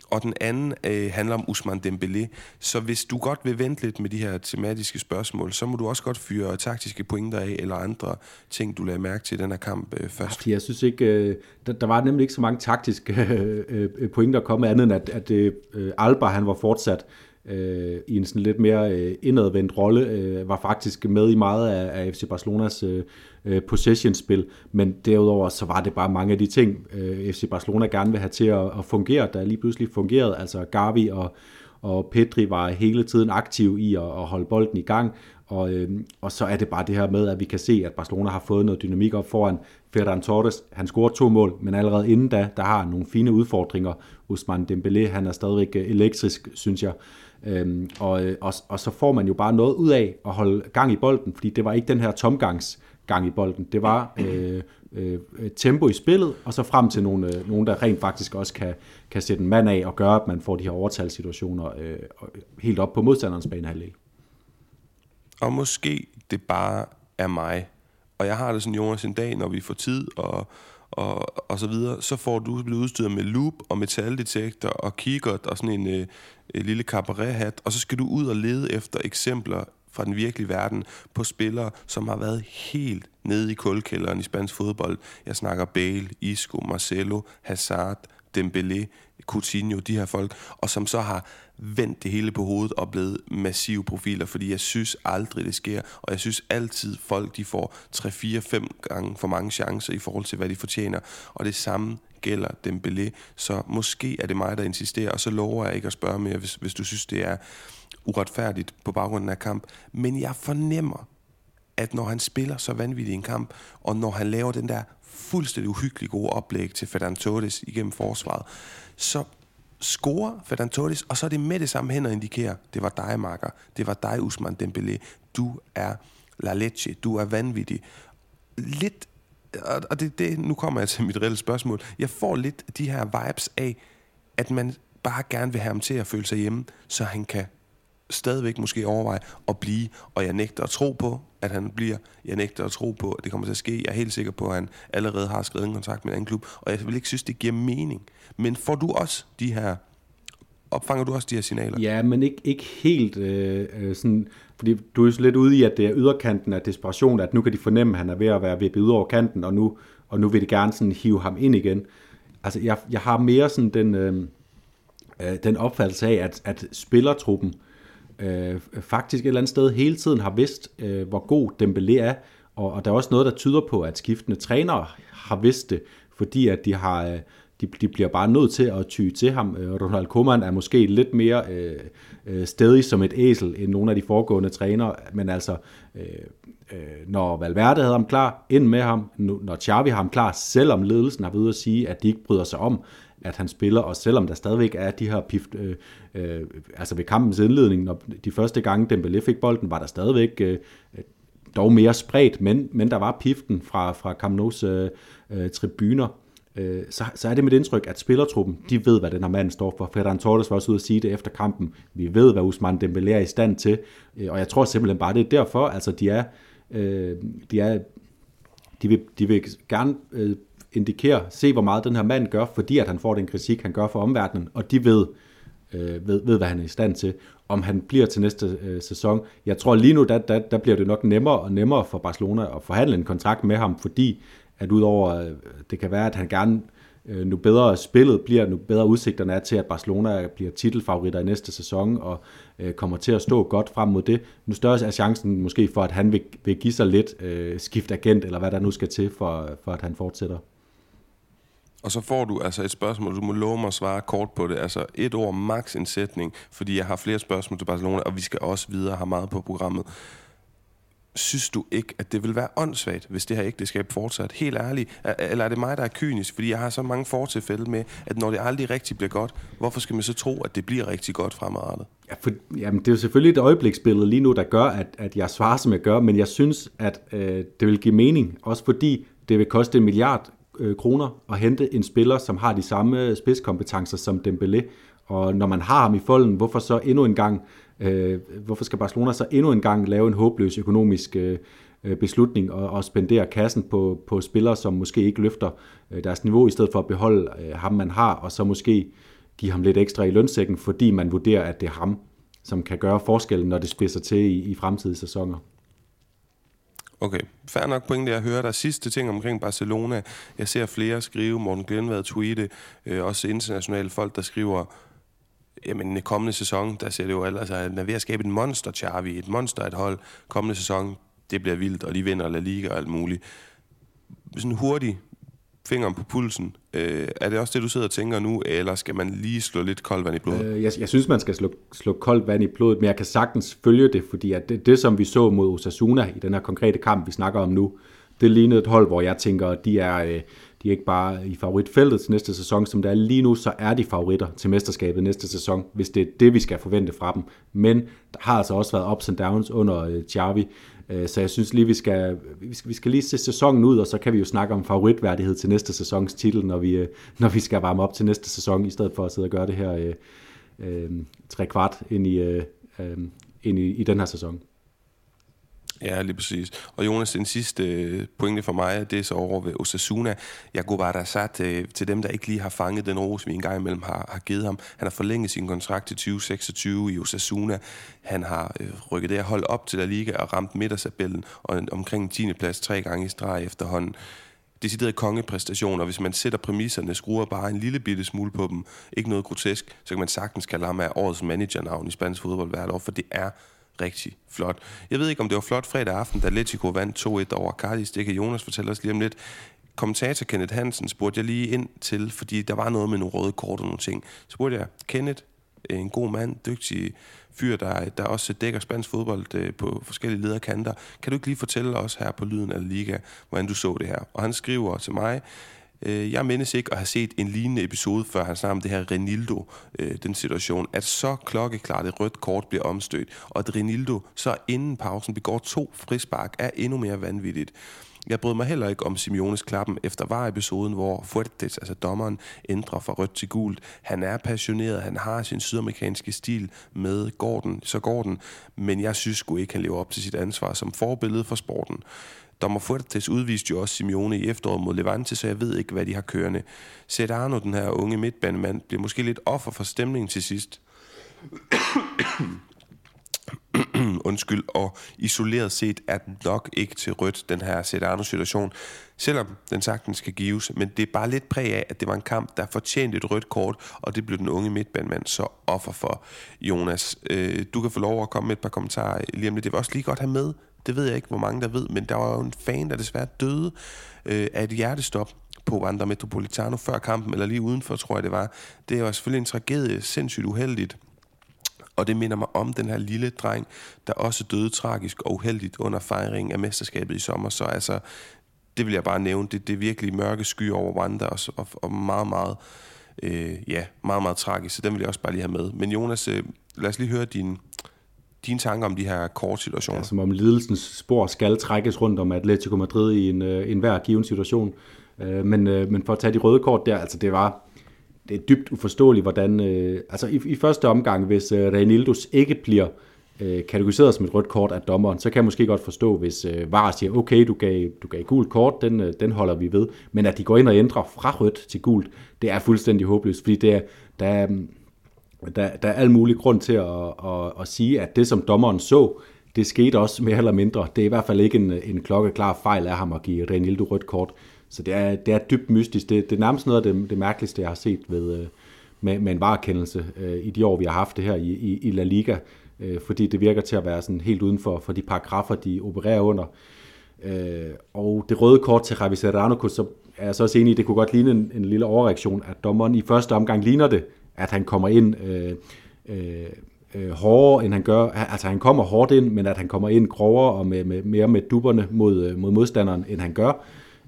og den anden øh, handler om Usman Dembélé. Så hvis du godt vil vente lidt med de her tematiske spørgsmål, så må du også godt fyre taktiske pointer af, eller andre ting, du lader mærke til i den her kamp øh, først. Jeg synes ikke, øh, der, der var nemlig ikke så mange taktiske øh, øh, pointer at komme andet, end at, at øh, øh, Alba han var fortsat øh, i en sådan lidt mere øh, indadvendt rolle, øh, var faktisk med i meget af, af FC Barcelonas øh, øh, possession-spil, men derudover så var det bare mange af de ting, øh, FC Barcelona gerne vil have til at, at fungere, der lige pludselig fungerede, altså Gavi og, og Pedri var hele tiden aktiv i at, at holde bolden i gang, og, øh, og så er det bare det her med, at vi kan se, at Barcelona har fået noget dynamik op foran Ferran Torres. Han scorer to mål, men allerede inden da, der har nogle fine udfordringer. Usman Dembélé, han er stadigvæk øh, elektrisk, synes jeg. Øhm, og, øh, og, og så får man jo bare noget ud af at holde gang i bolden, fordi det var ikke den her tomgangs gang i bolden. Det var øh, øh, tempo i spillet, og så frem til nogle, øh, nogen, der rent faktisk også kan, kan sætte en mand af og gøre, at man får de her overtalssituationer øh, helt op på modstanderens banehalvdel. Og måske det bare er mig. Og jeg har det sådan, Jonas, en dag, når vi får tid og, og, og så videre, så får du blevet udstyret med loop og metaldetektor og kikkert og sådan en, øh, en lille cabaret-hat, og så skal du ud og lede efter eksempler fra den virkelige verden på spillere, som har været helt nede i kulkælderen i spansk fodbold. Jeg snakker Bale, Isco, Marcelo, Hazard, Dembélé, Coutinho, de her folk, og som så har vendt det hele på hovedet og blevet massive profiler, fordi jeg synes aldrig, det sker, og jeg synes altid, folk de får 3-4-5 gange for mange chancer i forhold til, hvad de fortjener, og det samme gælder Dembélé, så måske er det mig, der insisterer, og så lover jeg ikke at spørge mere, hvis, hvis du synes, det er uretfærdigt på baggrunden af kamp. Men jeg fornemmer, at når han spiller så vanvittigt en kamp, og når han laver den der fuldstændig uhyggelig gode oplæg til Ferdinand Torres igennem forsvaret, så scorer Ferdinand Torres, og så er det med det samme hen og indikerer, det var dig, Marker, det var dig, Usman Dembélé, du er la leche, du er vanvittig. Lidt, og det, det, nu kommer jeg til mit reelle spørgsmål, jeg får lidt de her vibes af, at man bare gerne vil have ham til at føle sig hjemme, så han kan stadigvæk måske overveje at blive, og jeg nægter at tro på, at han bliver. Jeg nægter at tro på, at det kommer til at ske. Jeg er helt sikker på, at han allerede har skrevet en kontrakt med en anden klub, og jeg vil ikke synes, det giver mening. Men får du også de her opfanger du også de her signaler? Ja, men ikke, ikke helt øh, øh sådan, fordi du er lidt ude i, at det er yderkanten af desperation, at nu kan de fornemme, at han er ved at være vippet ud over kanten, og nu, og nu vil de gerne sådan hive ham ind igen. Altså, jeg, jeg har mere sådan den, øh, øh, den opfattelse af, at, at spillertruppen øh, Øh, faktisk et eller andet sted hele tiden har vidst, øh, hvor god Dembélé er, og, og der er også noget, der tyder på, at skiftende trænere har vidst det, fordi at de har... Øh, de, de bliver bare nødt til at ty til ham. Øh, Ronald Koeman er måske lidt mere øh, øh, stedig som et æsel end nogle af de foregående trænere, men altså, øh, øh, når Valverde havde ham klar, ind med ham, når Xavi har ham klar, selvom ledelsen har ved at sige, at de ikke bryder sig om, at han spiller, og selvom der stadigvæk er de her pift, øh, øh, altså ved kampens indledning, når de første gange Dembélé fik bolden, var der stadigvæk øh, dog mere spredt, men, men der var piften fra, fra Camp Nou's øh, øh, tribuner, øh, så, så er det mit indtryk, at spillertruppen, de ved, hvad den her mand står for. Ferran Torres var også ude at sige det efter kampen. Vi ved, hvad Usman Dembélé er i stand til, øh, og jeg tror simpelthen bare, det er derfor, altså de er, øh, de er de vil, de vil gerne øh, indikere, se hvor meget den her mand gør, fordi at han får den kritik, han gør for omverdenen, og de ved, øh, ved, ved, hvad han er i stand til. Om han bliver til næste øh, sæson. Jeg tror lige nu, der, der, der bliver det nok nemmere og nemmere for Barcelona at forhandle en kontrakt med ham, fordi at udover, øh, det kan være, at han gerne, øh, nu bedre spillet bliver, nu bedre udsigterne er til, at Barcelona bliver titelfavoritter i næste sæson, og øh, kommer til at stå godt frem mod det. Nu større er chancen måske for, at han vil, vil give sig lidt øh, skift agent, eller hvad der nu skal til, for, for at han fortsætter. Og så får du altså et spørgsmål, du må love mig at svare kort på det. Altså et ord, maks en sætning, fordi jeg har flere spørgsmål til Barcelona, og vi skal også videre have meget på programmet synes du ikke, at det vil være åndssvagt, hvis det her ægteskab fortsat? Helt ærligt. Eller er det mig, der er kynisk? Fordi jeg har så mange fortilfælde med, at når det aldrig rigtig bliver godt, hvorfor skal man så tro, at det bliver rigtig godt fremadrettet? Ja, for, jamen, det er jo selvfølgelig et øjebliksbillede lige nu, der gør, at, at jeg svarer, som jeg gør, men jeg synes, at øh, det vil give mening, også fordi det vil koste en milliard øh, kroner at hente en spiller, som har de samme spidskompetencer som Dembélé. Og når man har ham i folden, hvorfor så endnu en gang Øh, hvorfor skal Barcelona så endnu en gang lave en håbløs økonomisk øh, øh beslutning og, og spendere kassen på, på spillere, som måske ikke løfter øh, deres niveau, i stedet for at beholde øh, ham, man har, og så måske give ham lidt ekstra i lønsækken, fordi man vurderer, at det er ham, som kan gøre forskellen, når det spidser til i, i fremtidige sæsoner. Okay, fair nok pointe, jeg hører der sidste ting omkring Barcelona. Jeg ser flere skrive, Morten Glenvad tweete, øh, også internationale folk, der skriver, jamen, i kommende sæson, der ser det jo altså, at er ved at skabe et monster, Xavi, et monster, et hold. Kommende sæson, det bliver vildt, og de vinder La Liga og alt muligt. Sådan hurtigt, fingeren på pulsen. Øh, er det også det, du sidder og tænker nu, eller skal man lige slå lidt koldt vand i blodet? Øh, jeg, jeg synes, man skal slå, slå koldt vand i blodet, men jeg kan sagtens følge det, fordi at det, det, som vi så mod Osasuna i den her konkrete kamp, vi snakker om nu, det lignede et hold, hvor jeg tænker, at de er... Øh, de er ikke bare i favoritfeltet til næste sæson, som det er lige nu, så er de favoritter til mesterskabet næste sæson, hvis det er det, vi skal forvente fra dem. Men der har altså også været ups and downs under øh, Xavi, øh, Øh, så jeg synes lige, vi skal, vi skal, vi skal lige se sæsonen ud, og så kan vi jo snakke om favoritværdighed til næste sæsons titel, når vi, øh, når vi skal varme op til næste sæson, i stedet for at sidde og gøre det her øh, øh, tre kvart ind i, øh, øh, ind i, i den her sæson. Ja, lige præcis. Og Jonas, den sidste øh, pointe for mig, det er så over ved Osasuna. Jeg kunne bare sat øh, til dem, der ikke lige har fanget den ros, vi engang imellem har, har givet ham. Han har forlænget sin kontrakt til 2026 i Osasuna. Han har øh, rykket det her hold op til La Liga og ramt midtersabellen og omkring 10. plads tre gange i streg efterhånden decideret kongepræstation, og hvis man sætter præmisserne, skruer bare en lille bitte smule på dem, ikke noget grotesk, så kan man sagtens kalde ham af årets managernavn i spansk fodbold hvert år, for det er rigtig flot. Jeg ved ikke, om det var flot fredag aften, da Atletico vandt 2-1 over Cardis. Det kan Jonas fortælle os lige om lidt. Kommentator Kenneth Hansen spurgte jeg lige ind til, fordi der var noget med nogle røde kort og nogle ting. Så spurgte jeg, Kenneth, en god mand, dygtig fyr, der, der også dækker spansk fodbold øh, på forskellige lederkanter. Kan du ikke lige fortælle os her på Lyden af Liga, hvordan du så det her? Og han skriver til mig, Øh, jeg mindes ikke at have set en lignende episode, før han snakker om det her Renildo, øh, den situation, at så klokkeklart et rødt kort bliver omstødt, og at Renildo så inden pausen begår to frispark, er endnu mere vanvittigt. Jeg brød mig heller ikke om Simeones klappen efter var-episoden, hvor Fuertes, altså dommeren, ændrer fra rødt til gult. Han er passioneret, han har sin sydamerikanske stil med Gordon, så Gordon, men jeg synes sgu ikke, han lever op til sit ansvar som forbillede for sporten. Dommer Fuertes udviste jo også Simeone i efteråret mod Levante, så jeg ved ikke, hvad de har kørende. Sedano, den her unge midtbanemand, bliver måske lidt offer for stemningen til sidst. Undskyld, og isoleret set er den nok ikke til rødt, den her Sedano-situation, selvom den sagtens skal gives, men det er bare lidt præg af, at det var en kamp, der fortjente et rødt kort, og det blev den unge midtbandmand så offer for. Jonas, øh, du kan få lov at komme med et par kommentarer lige om lidt. Det vil også lige godt have med, det ved jeg ikke, hvor mange der ved, men der var jo en fan, der desværre døde øh, af et hjertestop på Wanda Metropolitano før kampen, eller lige udenfor, tror jeg det var. Det var selvfølgelig en tragedie, sindssygt uheldigt. Og det minder mig om den her lille dreng, der også døde tragisk og uheldigt under fejringen af mesterskabet i sommer. Så altså, det vil jeg bare nævne. Det, det er virkelig mørke sky over Wanda, og, og, og meget, meget, øh, ja, meget, meget tragisk. Så den vil jeg også bare lige have med. Men Jonas, øh, lad os lige høre din, dine tanker om de her kortsituationer. Ja, som om lidelsens spor skal trækkes rundt om Atletico Madrid i en, øh, en hver given situation. Øh, men, øh, men for at tage de røde kort der, altså det var det er dybt uforståeligt, hvordan... Øh, altså i, i første omgang, hvis øh, Reinildos ikke bliver øh, kategoriseret som et rødt kort af dommeren, så kan jeg måske godt forstå, hvis øh, VAR siger, okay, du gav, du gav gult kort, den, øh, den holder vi ved. Men at de går ind og ændrer fra rødt til gult, det er fuldstændig håbløst, fordi det er, der, er, der, der er al mulig grund til at, at, at sige, at det som dommeren så, det skete også mere eller mindre. Det er i hvert fald ikke en, en klokkeklar fejl af ham at give Renildo rødt kort. Så det er, det er dybt mystisk. Det, det er nærmest noget af det, det mærkeligste, jeg har set ved, øh, med, med en varekendelse øh, i de år, vi har haft det her i, i, i La Liga, øh, fordi det virker til at være sådan helt uden for, for de paragrafer, de opererer under. Øh, og det røde kort til Javi Serrano, så er jeg så også enig i, det kunne godt ligne en, en lille overreaktion, at dommeren i første omgang ligner det, at han kommer ind øh, øh, øh hårdere, end han gør. Altså han kommer hårdt ind, men at han kommer ind grovere og med, med, mere med dupperne mod, øh, mod modstanderen, end han gør.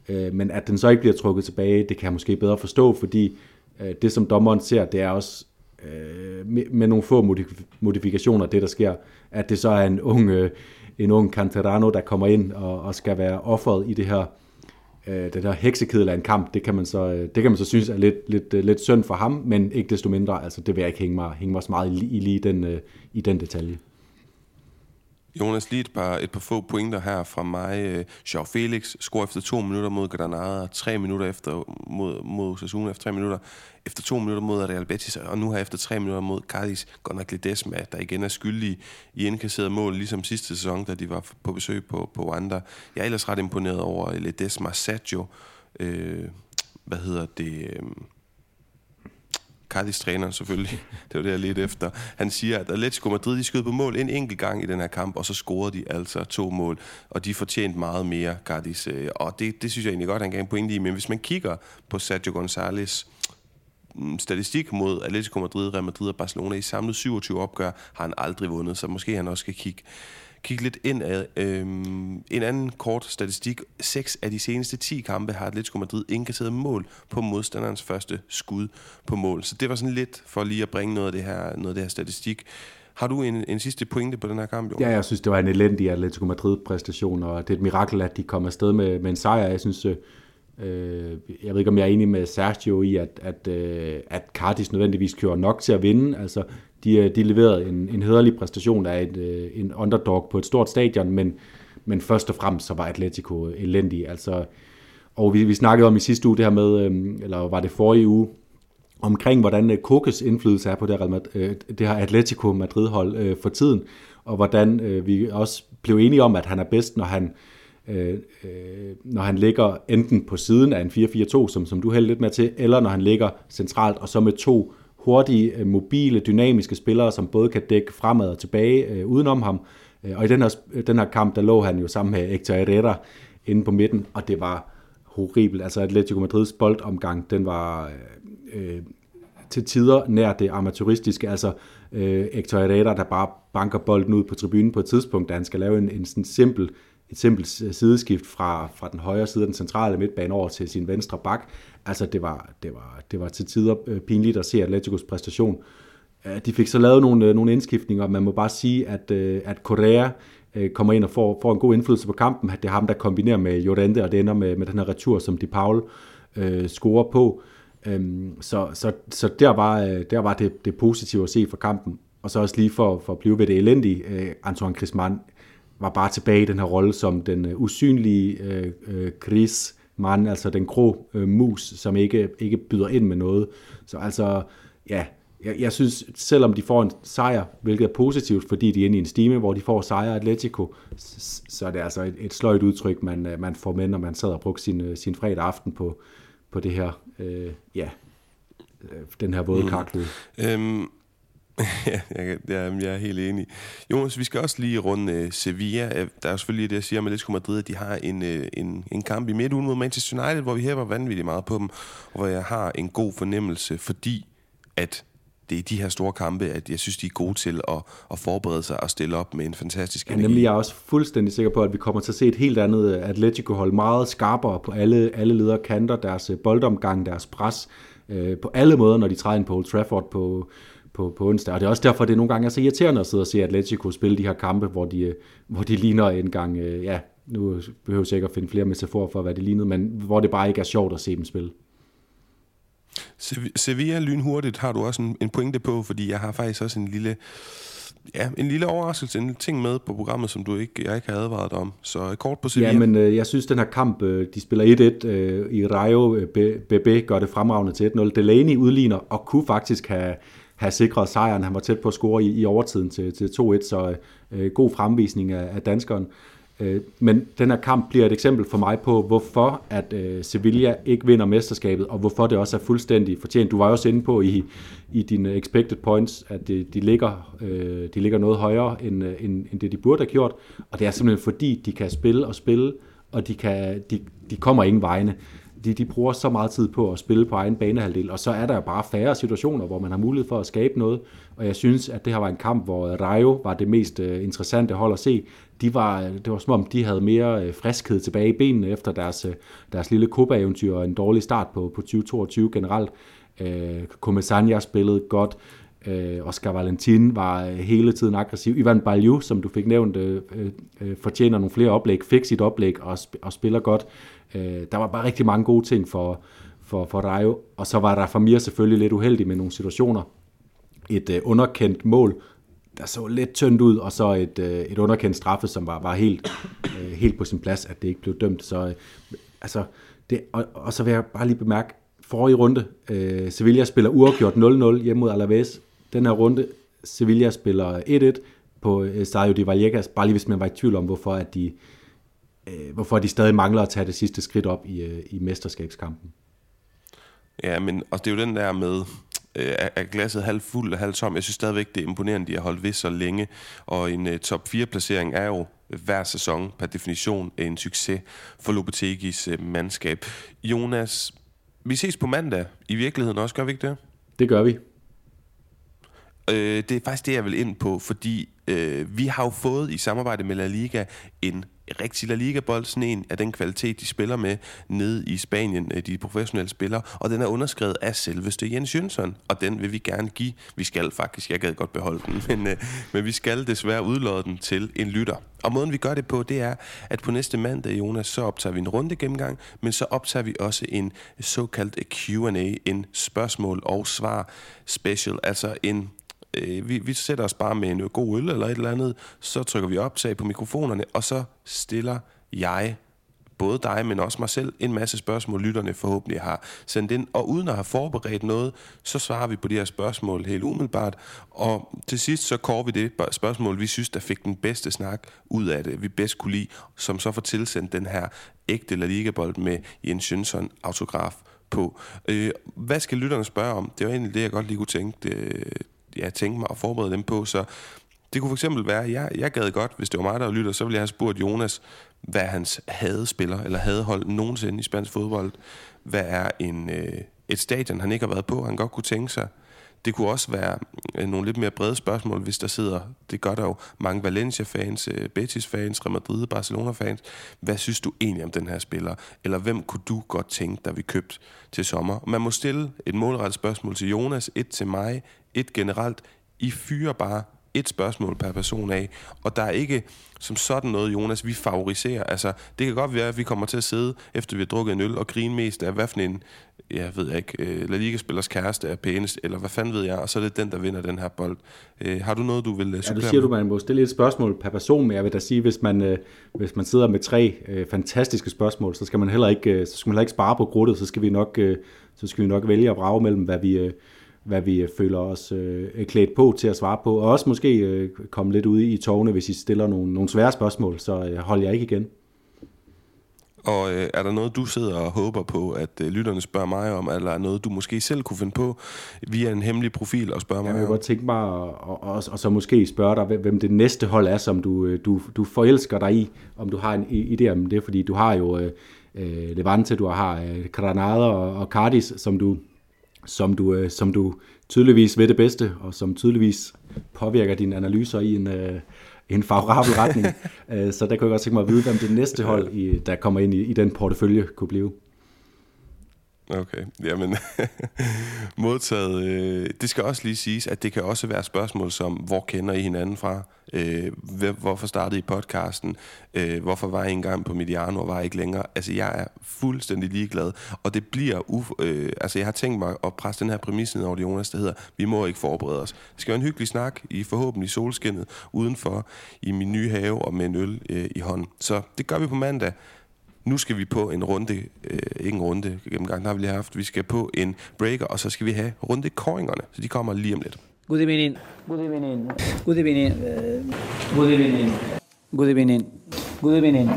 Øh, men at den så ikke bliver trukket tilbage, det kan jeg måske bedre forstå, fordi øh, det som dommeren ser, det er også øh, med, med nogle få modifikationer, det der sker, at det så er en ung, øh, en ung Canterano, der kommer ind og, og skal være offeret i det her øh, det der heksekedel af en kamp, det kan man så, øh, det kan man så synes er lidt, lidt, øh, lidt synd for ham, men ikke desto mindre, altså det vil jeg ikke hænge mig, hænge mig så meget i, i lige den, øh, i den detalje. Jonas, lige et par, et par få pointer her fra mig. Joao Felix scorer efter to minutter mod Granada, tre minutter efter mod, mod Osasuna, efter tre minutter, efter to minutter mod Real Betis, og nu her efter tre minutter mod Cardis, godt nok Ledesma, der igen er skyldig i indkasseret mål, ligesom sidste sæson, da de var på besøg på, på Wanda. Jeg er ellers ret imponeret over Ledesma Saggio, øh, hvad hedder det... Øh, Cardis træner selvfølgelig, det var det, jeg lidt efter. Han siger, at Atletico Madrid de skød på mål en enkelt gang i den her kamp, og så scorede de altså to mål, og de fortjente meget mere, Cardis. Øh, og det, det synes jeg egentlig godt, han gav en point i. Men hvis man kigger på Sergio González mm, statistik mod Atletico Madrid, Real Madrid og Barcelona i samlet 27 opgør, har han aldrig vundet, så måske han også skal kigge kigge lidt ind af øhm, en anden kort statistik. Seks af de seneste 10 kampe har Atletico Madrid indkasseret mål på modstanderens første skud på mål. Så det var sådan lidt for lige at bringe noget af det her, noget af det her statistik. Har du en, en sidste pointe på den her kamp, Jonas? Ja, jeg synes, det var en elendig Atletico Madrid-præstation, og det er et mirakel, at de kom afsted med, med en sejr. Jeg synes, øh, øh jeg ved ikke, om jeg er enig med Sergio i, at, at, øh, at Cardis nødvendigvis kører nok til at vinde. Altså, de, øh, de leverede en, en hederlig præstation af et, øh, en underdog på et stort stadion, men, men først og fremmest så var Atletico elendig. Altså, og vi, vi snakkede om i sidste uge det her med, øhm, eller var det forrige uge, omkring hvordan øh, Kokes indflydelse er på det her, det her Atletico Madrid-hold for tiden, og hvordan vi også blev enige om, at han er bedst, når han, når han ligger enten på siden af en 4-4-2, som, som du hælder lidt med til, eller når han ligger centralt, og så med to hurtige, øh, mobile, dynamiske spillere, som både kan dække fremad og tilbage øh, udenom ham. Øh, og i den her, øh, den her kamp, der lå han jo sammen med Hector Herrera inde på midten, og det var horribelt. Altså Atletico Madrids boldomgang, den var øh, til tider nær det amatøristiske. Altså øh, Hector Herrera, der bare banker bolden ud på tribunen på et tidspunkt, da han skal lave en, en sådan simpel et simpelt sideskift fra, fra den højre side af den centrale midtbane over til sin venstre bak. Altså, det var, det var, det var til tider øh, pinligt at se Atleticos præstation. De fik så lavet nogle, øh, nogle indskiftninger, og man må bare sige, at, øh, at Correa kommer ind og får, får en god indflydelse på kampen. Det er ham, der kombinerer med Jorente, og det ender med, med den her retur, som De Paul øh, scorer på. Øhm, så, så, så der var, der var det, det positive at se for kampen. Og så også lige for, for at blive ved det elendige, øh, Antoine Griezmann var bare tilbage i den her rolle som den øh, usynlige øh, øh, Chris Mann, altså den grå øh, mus, som ikke, ikke byder ind med noget. Så altså, ja, jeg, jeg synes, selvom de får en sejr, hvilket er positivt, fordi de er inde i en stime, hvor de får sejr Atletico, så, så er det altså et, et sløjt udtryk, man, øh, man får med, når man sad og brugte sin, øh, sin fredag aften på, på det her, øh, ja, den her våde mm. Øhm, ja, jeg, jeg, jeg er helt enig. Jonas, vi skal også lige runde uh, Sevilla. Der er selvfølgelig det, jeg siger med Atletico Madrid, at de har en, uh, en, en kamp i midtugen mod Manchester United, hvor vi hæver vanvittigt meget på dem, og hvor jeg har en god fornemmelse, fordi at det er de her store kampe, at jeg synes, de er gode til at, at forberede sig og stille op med en fantastisk energi. Ja, nemlig, jeg er også fuldstændig sikker på, at vi kommer til at se et helt andet Atletico-hold, meget skarpere på alle, alle ledere kanter, deres boldomgang, deres pres, øh, på alle måder, når de træder ind på Old Trafford på, på, på onsdag. Og det er også derfor, det nogle gange er så irriterende at sidde og se Atletico spille de her kampe, hvor de, hvor de ligner en gang, øh, ja, nu behøver jeg ikke at finde flere metaforer for, hvad det lignede, men hvor det bare ikke er sjovt at se dem spille. Sevilla lynhurtigt har du også en, en pointe på, fordi jeg har faktisk også en lille ja, en lille overraskelse, en ting med på programmet, som du ikke, jeg ikke har advaret om. Så kort på Sevilla. Ja, men øh, jeg synes, den her kamp, øh, de spiller 1-1 øh, i Rayo, øh, BB gør det fremragende til 1-0. Delaney udligner og kunne faktisk have, have sikret sejren. Han var tæt på at score i, i overtiden til, til 2-1, så øh, god fremvisning af, af danskeren. Øh, men den her kamp bliver et eksempel for mig på, hvorfor at øh, Sevilla ikke vinder mesterskabet, og hvorfor det også er fuldstændig fortjent. Du var også inde på i, i dine expected points, at de, de, ligger, øh, de ligger noget højere, end, øh, end, end det de burde have gjort. Og det er simpelthen fordi, de kan spille og spille, og de, kan, de, de kommer ingen vegne de, de bruger så meget tid på at spille på egen banehalvdel, og så er der bare færre situationer, hvor man har mulighed for at skabe noget, og jeg synes, at det her var en kamp, hvor Rayo var det mest øh, interessante hold at se. De var, øh, det var som om, de havde mere øh, friskhed tilbage i benene efter deres, deres lille Copa-eventyr og en dårlig start på, på 2022 generelt. Uh, Comesania spillede godt, Uh, Oscar Valentin var hele tiden aggressiv. Ivan Balju, som du fik nævnt, uh, fortjener nogle flere oplæg, fik sit oplæg og, sp- og spiller godt. Øh, der var bare rigtig mange gode ting for, for, for Rayo, og så var Rafa Mir selvfølgelig lidt uheldig med nogle situationer. Et øh, underkendt mål, der så lidt tyndt ud, og så et, øh, et underkendt straffe, som var, var helt, øh, helt på sin plads, at det ikke blev dømt. Så, øh, altså, det, og, og så vil jeg bare lige bemærke, forrige runde, øh, Sevilla spiller uafgjort 0-0 hjemme mod Alaves. Den her runde, Sevilla spiller 1-1 på øh, Stadio de Vallecas, bare lige hvis man var i tvivl om, hvorfor at de, øh, hvorfor de stadig mangler at tage det sidste skridt op i, øh, i mesterskabskampen. Ja, men og det er jo den der med, øh, er glasset halvt fuld og halvt tom. Jeg synes stadigvæk, det er imponerende, de har holdt ved så længe. Og en uh, top 4-placering er jo hver sæson per definition en succes for Lopetegis uh, mandskab. Jonas, vi ses på mandag i virkeligheden også, gør vi ikke det? Det gør vi. Øh, det er faktisk det, jeg vil ind på, fordi øh, vi har jo fået i samarbejde med La Liga en rigtig La Liga-bold, sådan en af den kvalitet, de spiller med nede i Spanien, øh, de professionelle spillere, og den er underskrevet af selveste Jens Jønsson, og den vil vi gerne give. Vi skal faktisk, jeg gad godt beholde den, men, øh, men vi skal desværre udlåde den til en lytter. Og måden vi gør det på, det er, at på næste mandag, Jonas, så optager vi en runde gennemgang, men så optager vi også en såkaldt Q&A, en spørgsmål og svar special, altså en øh, vi, vi sætter os bare med en god øl eller et eller andet, så trykker vi optag på mikrofonerne, og så stiller jeg både dig, men også mig selv, en masse spørgsmål, lytterne forhåbentlig har sendt ind. Og uden at have forberedt noget, så svarer vi på de her spørgsmål helt umiddelbart. Og til sidst så kår vi det spørgsmål, vi synes, der fik den bedste snak ud af det, vi bedst kunne lide, som så får tilsendt den her ægte La Liga-bold med Jens Jønsson autograf på. Øh, hvad skal lytterne spørge om? Det var egentlig det, jeg godt lige kunne tænke, øh, ja, tænke mig at forberede dem på. Så det kunne for eksempel være, jeg, jeg gad godt, hvis det var mig, der lytter, så ville jeg have spurgt Jonas, hvad hans hadespiller eller hadehold nogensinde i spansk fodbold. Hvad er en, øh, et stadion, han ikke har været på, han godt kunne tænke sig. Det kunne også være øh, nogle lidt mere brede spørgsmål, hvis der sidder, det gør der jo, mange Valencia-fans, øh, Betis-fans, Real Madrid, Barcelona-fans. Hvad synes du egentlig om den her spiller? Eller hvem kunne du godt tænke, der vi købt til sommer? Man må stille et målrettet spørgsmål til Jonas, et til mig, et generelt. I fyre bare et spørgsmål per person af, og der er ikke som sådan noget, Jonas, vi favoriserer. Altså, det kan godt være, at vi kommer til at sidde, efter vi har drukket en øl, og grine mest af, hvad for en, jeg ved ikke, øh, La Liga-spillers kæreste er pænest, eller hvad fanden ved jeg, og så er det den, der vinder den her bold. Øh, har du noget, du vil supplere Ja, du siger, med? du man må stille et spørgsmål per person, men jeg vil da sige, hvis man, øh, hvis man sidder med tre øh, fantastiske spørgsmål, så skal man heller ikke, øh, så skal man heller ikke spare på gruttet, så skal vi nok, øh, så skal vi nok vælge at brage mellem, hvad vi, øh, hvad vi føler os øh, klædt på til at svare på, og også måske øh, komme lidt ud i tårne, hvis I stiller nogle, nogle svære spørgsmål, så øh, hold jeg ikke igen. Og øh, er der noget, du sidder og håber på, at øh, lytterne spørger mig om, eller er noget, du måske selv kunne finde på via en hemmelig profil og spørge mig om? Jeg kunne godt tænke mig, og, og, og, og så måske spørge dig, hvem det næste hold er, som du, øh, du, du forelsker dig i, om du har en idé om det, fordi du har jo øh, øh Levante, du har øh, Granada og, og Cardis, som du, som du, øh, som du tydeligvis ved det bedste, og som tydeligvis påvirker dine analyser i en, øh, en favorabel retning. Øh, så der kunne jeg godt tænke mig at vide, hvem det næste hold, i, der kommer ind i, i den portefølje, kunne blive. Okay, jamen modtaget. Øh, det skal også lige siges, at det kan også være spørgsmål som, hvor kender I hinanden fra? Øh, hvorfor startede I podcasten? Øh, hvorfor var I engang på Mediano og var I ikke længere? Altså, jeg er fuldstændig ligeglad, og det bliver... Uf- øh, altså, jeg har tænkt mig at presse den her præmis ned over det, Jonas, der hedder, vi må ikke forberede os. Det skal være en hyggelig snak i forhåbentlig solskinnet udenfor i min nye have og med en øl øh, i hånden. Så det gør vi på mandag nu skal vi på en runde, øh, ikke en runde gennemgang, der har vi lige haft, vi skal på en breaker, og så skal vi have runde koringerne, så de kommer lige om lidt. Good evening. Good evening. Good evening. Good evening. Good evening. Good evening.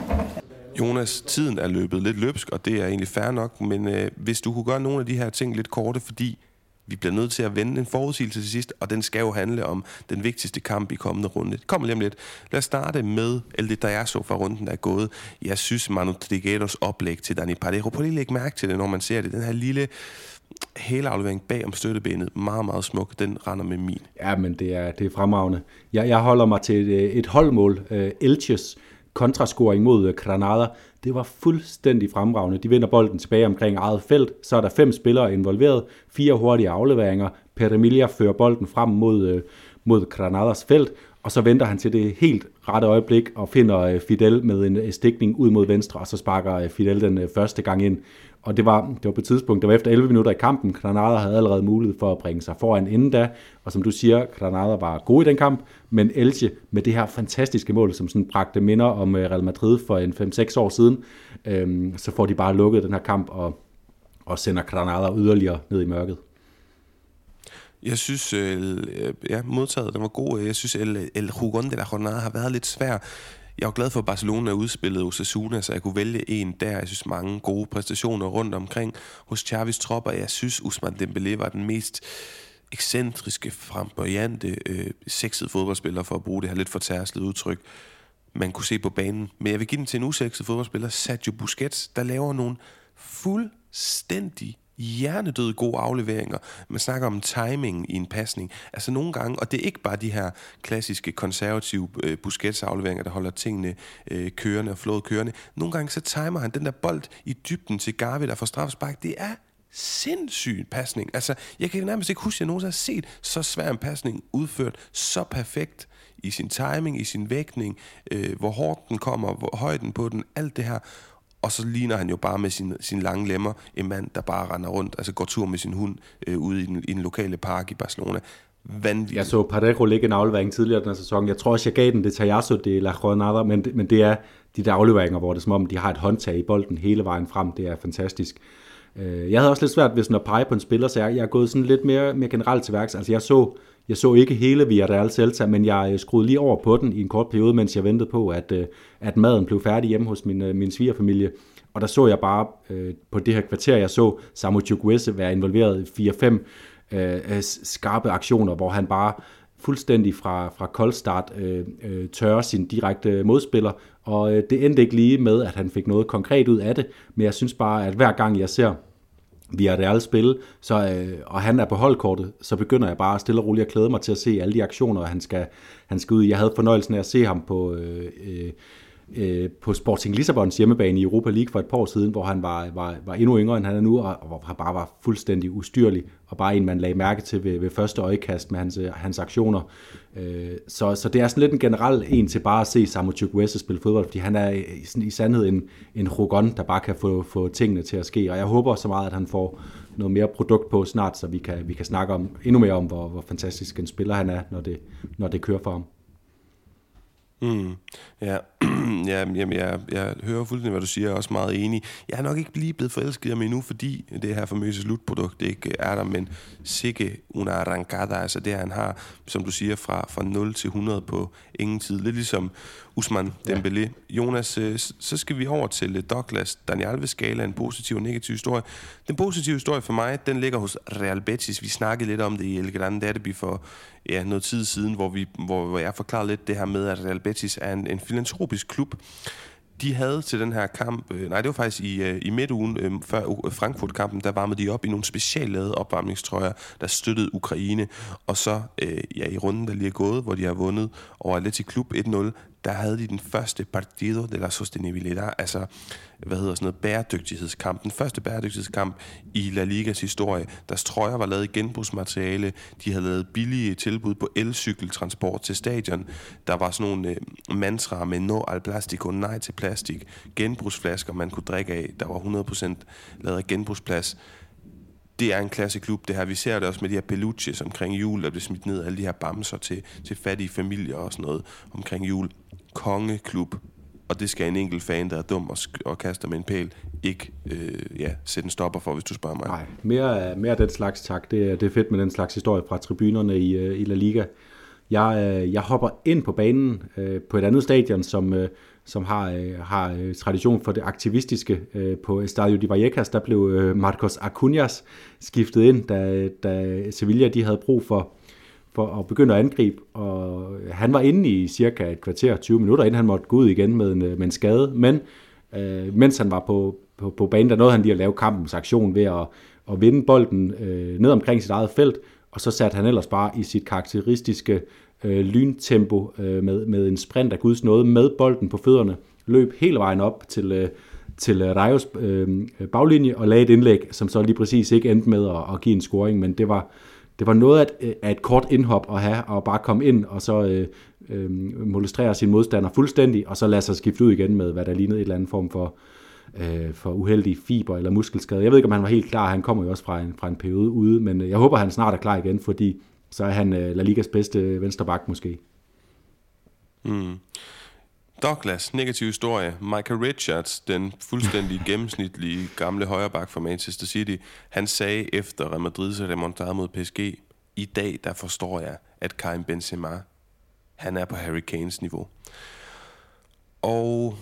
Jonas, tiden er løbet lidt løbsk, og det er egentlig fair nok, men øh, hvis du kunne gøre nogle af de her ting lidt korte, fordi vi bliver nødt til at vende en forudsigelse til sidst, og den skal jo handle om den vigtigste kamp i kommende runde. Det kommer lige om lidt. Lad os starte med El de så fra runden, der er gået. Jeg synes, Manu Trigueros oplæg til Dani Parejo, prøv lige at lægge mærke til det, når man ser det. Den her lille aflevering bag om støttebenet, meget, meget smuk. Den render med min. Ja, men det er, det er fremragende. Jeg, jeg holder mig til et, et holdmål. Uh, Elches kontrascoring mod øh, Granada det var fuldstændig fremragende. De vinder bolden tilbage omkring eget felt, så er der fem spillere involveret, fire hurtige afleveringer, Per Emilia fører bolden frem mod, øh, mod Granadas felt, og så venter han til det helt rette øjeblik og finder øh, Fidel med en stikning ud mod venstre, og så sparker Fidel den første gang ind. Og det var, det var på et tidspunkt, det var efter 11 minutter i kampen. Granada havde allerede mulighed for at bringe sig foran inden da. Og som du siger, Granada var god i den kamp, men Elche med det her fantastiske mål, som sådan bragte minder om øh, Real Madrid for en 5-6 år siden, øhm, så får de bare lukket den her kamp og, og sender Granada yderligere ned i mørket. Jeg synes, øh, ja, modtaget, den var god. Jeg synes, El, El Jugon de la Jornada har været lidt svær. Jeg er glad for, at Barcelona udspillede Osasuna, så jeg kunne vælge en der. Jeg synes, mange gode præstationer rundt omkring hos Chavis tropper. Jeg synes, Usman Dembélé var den mest ekscentriske, flamboyante, øh, sexede fodboldspiller, for at bruge det her lidt for fortærslet udtryk, man kunne se på banen. Men jeg vil give den til en usekset fodboldspiller, Sergio Busquets, der laver nogle fuldstændig hjernedøde gode afleveringer. Man snakker om timing i en pasning. Altså nogle gange, og det er ikke bare de her klassiske konservative øh, Busquets-afleveringer, der holder tingene øh, kørende og flået kørende. Nogle gange så timer han den der bold i dybden til Garvey, der får straffespark. Det er sindssyg pasning. Altså, jeg kan nærmest ikke huske, at jeg nogensinde har set så svær en pasning udført så perfekt i sin timing, i sin vægtning, øh, hvor hårdt den kommer, hvor højden på den, alt det her og så ligner han jo bare med sin, sin lange lemmer en mand, der bare render rundt, altså går tur med sin hund øh, ude i den, i den lokale park i Barcelona. Vanvittigt. Jeg så Parejo lægge en aflevering tidligere den her sæson. Jeg tror også, jeg gav den det Tajasso de La Jornada, men, men det er de der afleveringer, hvor det er som om, de har et håndtag i bolden hele vejen frem. Det er fantastisk. Øh, jeg havde også lidt svært ved sådan at pege på en spiller, så jeg, jeg er gået sådan lidt mere, mere generelt til værks. Altså jeg så jeg så ikke hele Villarreal Celta, men jeg øh, skruede lige over på den i en kort periode, mens jeg ventede på, at, øh, at maden blev færdig hjemme hos min, øh, min svigerfamilie. Og der så jeg bare øh, på det her kvarter, jeg så Samu Chukwese være involveret i 4-5 øh, skarpe aktioner, hvor han bare fuldstændig fra, fra koldstart øh, øh, tørre sin direkte modspiller, og øh, det endte ikke lige med, at han fik noget konkret ud af det, men jeg synes bare, at hver gang jeg ser via Real spil, så, øh, og han er på holdkortet, så begynder jeg bare stille og roligt at klæde mig til at se alle de aktioner, han skal, han skal ud i. Jeg havde fornøjelsen af at se ham på, øh, øh øh, på Sporting Lissabons hjemmebane i Europa League for et par år siden, hvor han var, var, var endnu yngre, end han er nu, og, og hvor han bare var fuldstændig ustyrlig, og bare en, man lagde mærke til ved, ved første øjekast med hans, hans aktioner. Øh, så, så det er sådan lidt en generel en til bare at se Samu Chukwueze spille fodbold, fordi han er i, i sandhed en, en Rogon, der bare kan få, få tingene til at ske, og jeg håber så meget, at han får noget mere produkt på snart, så vi kan, vi kan snakke om endnu mere om, hvor, hvor fantastisk en spiller han er, når det, når det kører for ham. Mm. Ja, ja jamen, jeg, jeg hører fuldstændig, hvad du siger, jeg er også meget enig. Jeg er nok ikke lige blevet forelsket i ham endnu, fordi det her famøse slutprodukt det ikke er der, men sikke una arrancada, altså det han har, som du siger, fra, fra 0 til 100 på ingen tid. Lidt ligesom Usman Dembélé. Ja. Jonas, øh, så skal vi over til Douglas Daniel skala en positiv og negativ historie. Den positive historie for mig, den ligger hos Real Betis. Vi snakkede lidt om det i El Grande Derby for ja, noget tid siden, hvor, vi, hvor, hvor jeg forklarede lidt det her med, at Real Betis er en, en filantropisk klub, de havde til den her kamp, øh, nej det var faktisk i, øh, i midtugen øh, før Frankfurt-kampen, der varmede de op i nogle speciallavede opvarmningstrøjer, der støttede Ukraine. Og så øh, ja, i runden, der lige er gået, hvor de har vundet over Atletic Klub 1-0, der havde de den første Partido de la Sostenibilidad, altså hvad hedder sådan noget, bæredygtighedskamp. Den første bæredygtighedskamp i La Ligas historie. Deres trøjer var lavet i genbrugsmateriale. De havde lavet billige tilbud på elcykeltransport til stadion. Der var sådan nogle øh, mantraer med no al plastico, nej til plastik. Genbrugsflasker, man kunne drikke af. Der var 100% lavet af genbrugsplads det er en klasseklub, det her. Vi ser det også med de her peluches omkring jul, der bliver smidt ned, alle de her bamser til, til fattige familier og sådan noget omkring jul. Kongeklub, og det skal en enkelt fan, der er dum og, og kaster med en pæl, ikke øh, ja, sætte en stopper for, hvis du spørger mig. Nej, mere, mere den slags tak. Det, er, det er fedt med den slags historie fra tribunerne i, øh, i La Liga. Jeg, øh, jeg hopper ind på banen øh, på et andet stadion, som, øh, som har, øh, har øh, tradition for det aktivistiske. Øh, på Estadio de Vallecas, der blev øh, Marcos Acuñas skiftet ind, da, da Sevilla de havde brug for for at begynde at angribe, og han var inde i cirka et kvarter, 20 minutter, inden han måtte gå ud igen med en, med en skade, men øh, mens han var på, på, på banen, der nåede han lige at lave kampens aktion ved at, at vinde bolden øh, ned omkring sit eget felt, og så satte han ellers bare i sit karakteristiske øh, lyntempo øh, med, med en sprint af Guds nåde med bolden på fødderne, løb hele vejen op til, øh, til Rajos øh, baglinje og lagde et indlæg, som så lige præcis ikke endte med at, at give en scoring, men det var, det var noget af, af et kort indhop at have, og bare komme ind og så øh, øh, molestrere sin modstander fuldstændig, og så lade sig skifte ud igen med, hvad der lignede et eller andet form for, øh, for uheldig fiber eller muskelskade. Jeg ved ikke, om han var helt klar. Han kommer jo også fra en, fra en periode ude, men øh, jeg håber, han snart er klar igen, fordi så er han øh, La Ligas bedste venstreback måske. Mm. Douglas, negativ historie. Michael Richards, den fuldstændig gennemsnitlige gamle højreback fra Manchester City, han sagde efter Real Madrid's remontade mod PSG, i dag der forstår jeg, at Karim Benzema, han er på Harry Kanes niveau. Og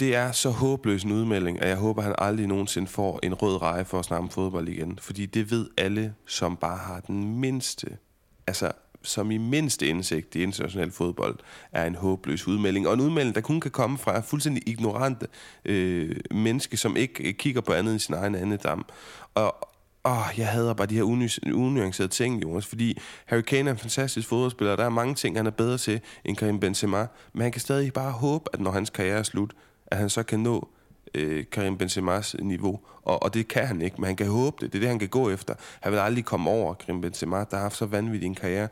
det er så håbløs en udmelding, at jeg håber, at han aldrig nogensinde får en rød reje for at snakke om fodbold igen. Fordi det ved alle, som bare har den mindste, altså som i mindste indsigt i international fodbold, er en håbløs udmelding. Og en udmelding, der kun kan komme fra fuldstændig ignorante øh, menneske, som ikke øh, kigger på andet end sin egen andedam. Og, Åh, jeg hader bare de her unuancerede ting, Jonas, fordi Harry Kane er en fantastisk fodboldspiller, der er mange ting, han er bedre til end Karim Benzema, men han kan stadig bare håbe, at når hans karriere er slut, at han så kan nå øh, Karim Benzemas niveau. Og, og det kan han ikke, men han kan håbe det. Det er det, han kan gå efter. Han vil aldrig komme over Karim Benzema, der har haft så vanvittig en karriere.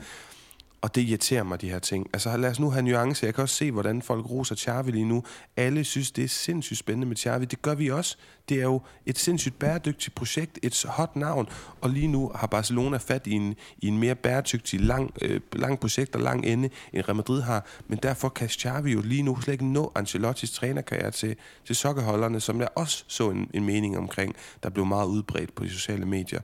Og det irriterer mig, de her ting. Altså lad os nu have nuance. Jeg kan også se, hvordan folk roser Xavi lige nu. Alle synes, det er sindssygt spændende med Xavi. Det gør vi også. Det er jo et sindssygt bæredygtigt projekt, et hot navn. Og lige nu har Barcelona fat i en, i en mere bæredygtig, lang, øh, lang projekt og lang ende, end Real Madrid har. Men derfor kan Xavi jo lige nu slet ikke nå Ancelottis trænerkarriere til, til sokkerholderne, som jeg også så en, en mening omkring, der blev meget udbredt på de sociale medier.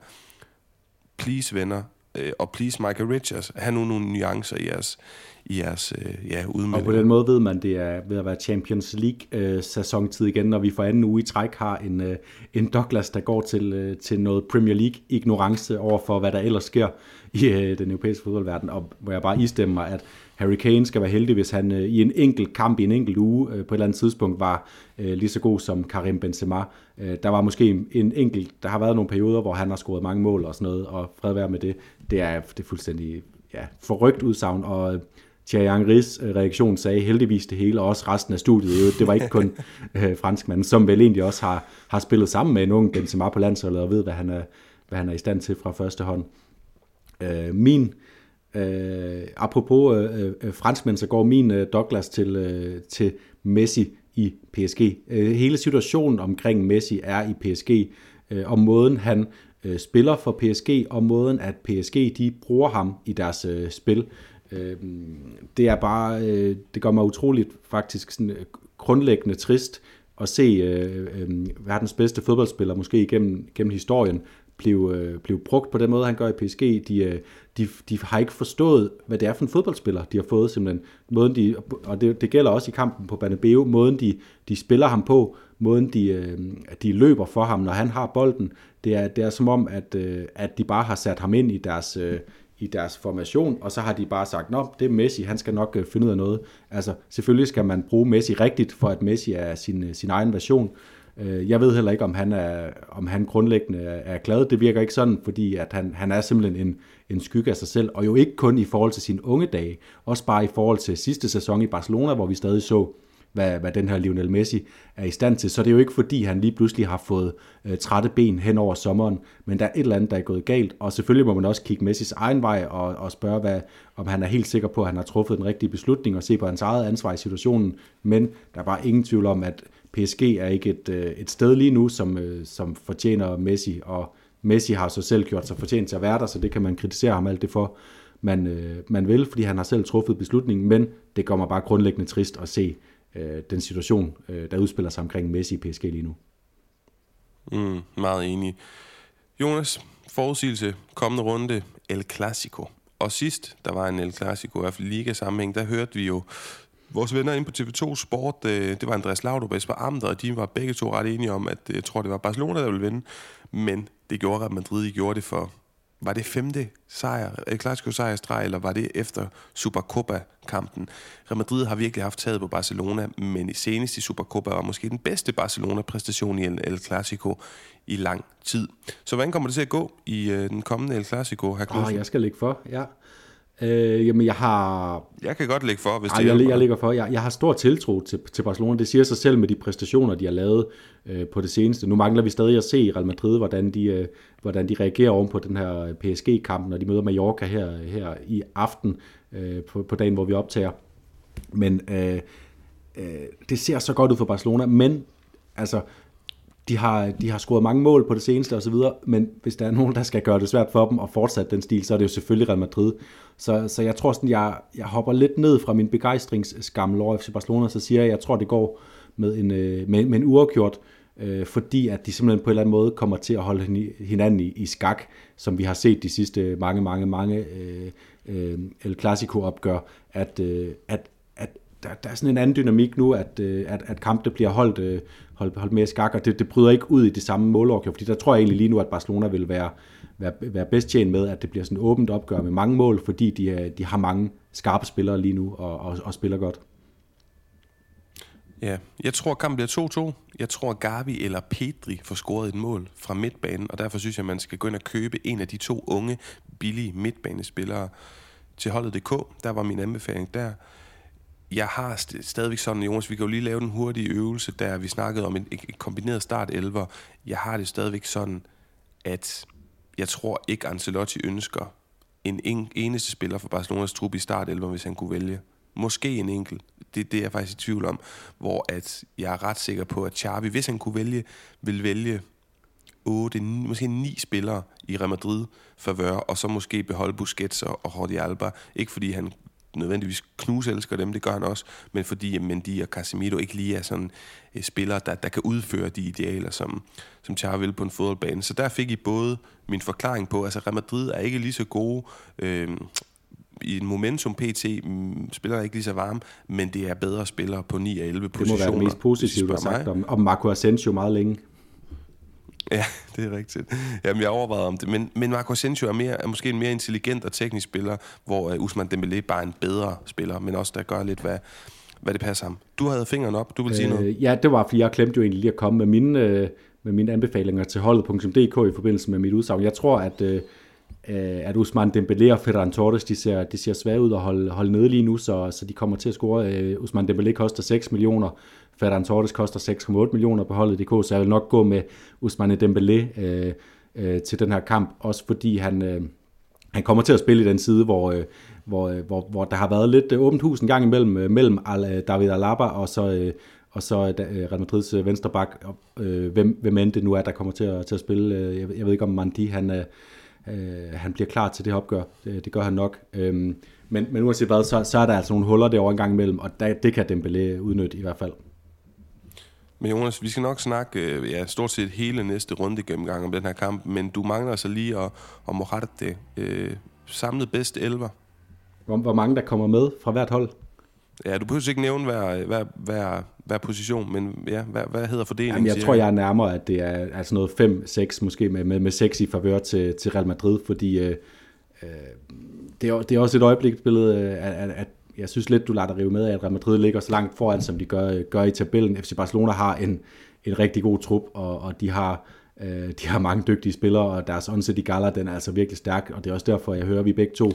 Please, venner, øh, og please Michael Richards, have nu nogle nuancer i jeres, i jeres øh, ja, udmelding. Og på den måde ved man, det er ved at være Champions League-sæsontid øh, igen, når vi for anden uge i træk har en, øh, en Douglas, der går til, øh, til noget Premier League-ignorance over for, hvad der ellers sker i øh, den europæiske fodboldverden, og hvor jeg bare istemmer, at Harry Kane skal være heldig, hvis han øh, i en enkelt kamp i en enkelt uge øh, på et eller andet tidspunkt var øh, lige så god som Karim Benzema. Øh, der var måske en enkelt, der har været nogle perioder, hvor han har scoret mange mål og sådan noget, og fred være med det. Det er, det er fuldstændig ja, forrygt udsagn, og Thierry Henrys øh, reaktion sagde heldigvis det hele, og også resten af studiet. Det var ikke kun øh, franskmanden, som vel egentlig også har, har spillet sammen med en ung Benzema på landsholdet, og ved, hvad han er, hvad han er i stand til fra første hånd. Øh, min, øh, apropos øh, øh, franskmænd, så går min øh, Douglas til, øh, til Messi i PSG. Øh, hele situationen omkring Messi er i PSG, øh, og måden han øh, spiller for PSG, og måden at PSG de bruger ham i deres øh, spil. Øh, det er bare, øh, det gør mig utroligt faktisk sådan, øh, grundlæggende trist at se øh, øh, verdens bedste fodboldspiller, måske igennem gennem historien, blive, øh, blive brugt på den måde, han gør i PSG. De, øh, de, de har ikke forstået, hvad det er for en fodboldspiller, de har fået simpelthen. Måden de, og det, det gælder også i kampen på Banabeo, måden de, de spiller ham på, måden de, øh, de løber for ham, når han har bolden. Det er, det er som om, at, at de bare har sat ham ind i deres, i deres formation, og så har de bare sagt, nå, det er Messi, han skal nok finde ud af noget. Altså, selvfølgelig skal man bruge Messi rigtigt, for at Messi er sin, sin egen version. Øh, jeg ved heller ikke, om han, er, om han grundlæggende er glad. Det virker ikke sådan, fordi at han, han er simpelthen en, en skygge af sig selv, og jo ikke kun i forhold til sine unge dage, også bare i forhold til sidste sæson i Barcelona, hvor vi stadig så, hvad, hvad den her Lionel Messi er i stand til. Så det er jo ikke fordi, han lige pludselig har fået øh, trætte ben hen over sommeren, men der er et eller andet, der er gået galt. Og selvfølgelig må man også kigge Messis egen vej og, og spørge, hvad, om han er helt sikker på, at han har truffet den rigtige beslutning og se på hans eget ansvar i situationen. Men der er bare ingen tvivl om, at PSG er ikke et, øh, et sted lige nu, som, øh, som fortjener Messi, og Messi har så selv gjort sig fortjent til at være der, så det kan man kritisere ham alt det for, man, øh, man vil, fordi han har selv truffet beslutningen, men det kommer bare grundlæggende trist at se øh, den situation, øh, der udspiller sig omkring Messi i PSG lige nu. Mm, meget enig. Jonas, forudsigelse, kommende runde, El Clasico. Og sidst, der var en El Clasico, i hvert fald liga-sammenhæng, der hørte vi jo vores venner inde på TV2 Sport, øh, det var Andreas Laudrup og Esper Amter, og de var begge to ret enige om, at øh, jeg tror, det var Barcelona, der ville vinde. Men det gjorde Real Madrid, de gjorde det for var det femte sejr, El Clasico sejrstreg, eller var det efter Supercopa-kampen? Real Madrid har virkelig haft taget på Barcelona, men i senest i Supercopa var måske den bedste Barcelona-præstation i El Clasico i lang tid. Så hvordan kommer det til at gå i øh, den kommende El Clasico, her oh, jeg skal lægge for, ja. Øh, jamen, jeg har... Jeg kan godt lægge for, hvis Ej, det jeg, jeg lægger for. Jeg, jeg har stor tiltro til, til Barcelona. Det siger sig selv med de præstationer, de har lavet øh, på det seneste. Nu mangler vi stadig at se i Real Madrid, hvordan de, øh, hvordan de reagerer oven på den her PSG-kamp, når de møder Mallorca her, her i aften, øh, på, på dagen, hvor vi optager. Men øh, øh, det ser så godt ud for Barcelona, men altså de har, de har scoret mange mål på det seneste osv., men hvis der er nogen, der skal gøre det svært for dem at fortsætte den stil, så er det jo selvfølgelig Real Madrid. Så, så jeg tror sådan, jeg, jeg hopper lidt ned fra min begejstringsskammel over FC Barcelona, så siger jeg, jeg tror, det går med en, øh, med, med en uafgjort, øh, fordi at de simpelthen på en eller anden måde kommer til at holde hinanden i, i skak, som vi har set de sidste mange, mange, mange øh, øh, El Clasico-opgør, at, øh, at, at der, der er sådan en anden dynamik nu, at, øh, at, at kampene bliver holdt, øh, holdt, holdt mere skak, og det, det bryder ikke ud i det samme målopgør, fordi der tror jeg egentlig lige nu, at Barcelona vil være, være, være bedst tjent med, at det bliver sådan et åbent opgør med mange mål, fordi de, de har mange skarpe spillere lige nu, og, og, og spiller godt. Ja, jeg tror, kampen bliver 2-2. Jeg tror, Gavi eller Pedri får scoret et mål fra midtbanen, og derfor synes jeg, man skal gå ind og købe en af de to unge, billige midtbanespillere til holdet.dk. Der var min anbefaling der jeg har st- stadigvæk sådan, Jonas, vi kan jo lige lave den hurtige øvelse, der vi snakkede om en, en kombineret start 11. Jeg har det stadigvæk sådan, at jeg tror ikke, Ancelotti ønsker en, en eneste spiller for Barcelonas trup i start 11, hvis han kunne vælge. Måske en enkelt. Det, det er jeg faktisk i tvivl om. Hvor at jeg er ret sikker på, at Xavi, hvis han kunne vælge, vil vælge 8, 9, måske 9 spillere i Real Madrid favør, og så måske beholde Busquets og Jordi Alba. Ikke fordi han nødvendigvis knuselsker dem, det gør han også, men fordi Mendy og Casemiro ikke lige er sådan uh, spillere, der, der kan udføre de idealer, som, som Char vil på en fodboldbane. Så der fik I både min forklaring på, altså Real Madrid er ikke lige så gode øh, i en momentum PT, mm, spiller er ikke lige så varme, men det er bedre spillere på 9 og 11 positioner. Det må være det mest positive, du har sagt om, om Marco Asensio meget længe. Ja, det er rigtigt. Jamen, jeg overvejede om det. Men, men Marco Asensio er, mere, er måske en mere intelligent og teknisk spiller, hvor uh, Usman Dembélé bare er en bedre spiller, men også der gør lidt, hvad, hvad det passer ham. Du havde fingeren op, du vil sige øh, noget? Ja, det var, fordi jeg glemte jo egentlig lige at komme med mine, øh, med mine anbefalinger til holdet.dk i forbindelse med mit udsagn. Jeg tror, at, øh, øh, at Usman Dembélé og Ferran Torres, de ser, de ser svære ud at holde, holde nede lige nu, så, så de kommer til at score. Øh, Usman Dembélé koster 6 millioner, Ferran Torres koster 6,8 millioner på holdet DK, så jeg vil nok gå med Usman Dembélé øh, øh, til den her kamp, også fordi han, øh, han kommer til at spille i den side, hvor, øh, hvor, øh, hvor, hvor der har været lidt øh, åbent hus en gang imellem, øh, mellem Al, øh, David Alaba og så, øh, og så øh, Real Madrids venstreback, øh, hvem, hvem end det nu er, der kommer til at, til at spille. Jeg, jeg ved ikke, om Mandi han, øh, han bliver klar til det opgør. Det, det gør han nok. Øh, men, men uanset hvad, så, så er der altså nogle huller derovre en gang imellem, og der, det kan Dembélé udnytte i hvert fald. Men Jonas, vi skal nok snakke ja, stort set hele næste runde gennemgang om den her kamp, men du mangler altså lige at, at Morarte øh, samlet bedst 11. Hvor, hvor mange der kommer med fra hvert hold? Ja, du behøver ikke nævne hver, hver, hver, hver position, men ja, hvad, hvad hedder fordelingen? Jamen, jeg tror, jeg er nærmere, at det er altså noget 5-6, måske med, med, med 6 i favør til, til Real Madrid, fordi øh, øh, det, er, det er også et øjebliksbillede, øh, at, at, at jeg synes lidt, du lader dig rive med at Real Madrid ligger så langt foran, som de gør, gør i tabellen. FC Barcelona har en, en rigtig god trup, og, og de har øh, de har mange dygtige spillere, og deres onset i Gala, den er altså virkelig stærk, og det er også derfor, jeg hører, at vi begge to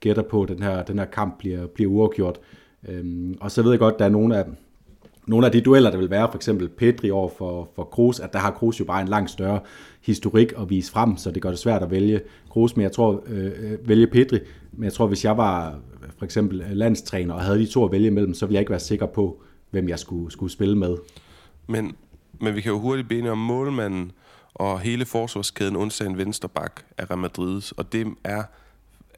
gætter på, at den her, den her kamp bliver, bliver uafgjort. Øhm, og så ved jeg godt, at der er nogle af, nogle af de dueller, der vil være, for eksempel Pedri over for, for Kroos, at der har Kroos jo bare en langt større historik at vise frem, så det gør det svært at vælge Kroos, men jeg tror, øh, øh vælge Pedri, men jeg tror, hvis jeg var øh, for eksempel øh, landstræner og havde de to at vælge imellem, så ville jeg ikke være sikker på, hvem jeg skulle, skulle spille med. Men, men vi kan jo hurtigt bene om målmanden og hele forsvarskæden undtagen vensterbak af Real Madrid's, og det er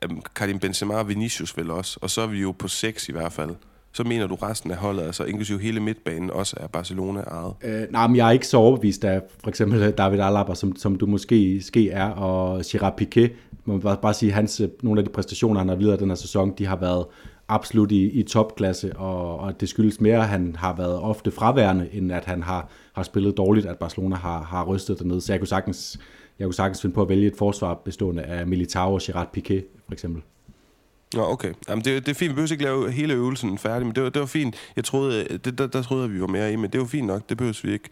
øhm, Karim Benzema og Vinicius vel også, og så er vi jo på seks i hvert fald. Så mener du resten af holdet, altså inklusive hele midtbanen, også er Barcelona ejet? Øh, nej, men jeg er ikke så overbevist af for eksempel øh, David Alaba, som, som du måske ske er, og Gerard Piqué. Man må bare, sige, hans, øh, nogle af de præstationer, han har videre den her sæson, de har været absolut i, i topklasse, og, og det skyldes mere, at han har været ofte fraværende, end at han har, har spillet dårligt, at Barcelona har, har rystet dernede. Så jeg kunne sagtens jeg kunne sagtens finde på at vælge et forsvar bestående af Militao og Gerard Piqué, for eksempel. Nå, okay. Jamen, det, det er fint. Vi behøver ikke lave hele øvelsen færdig, men det var, det var fint. Jeg troede, det, der, der troede jeg, vi var mere i, men det var fint nok. Det behøver vi ikke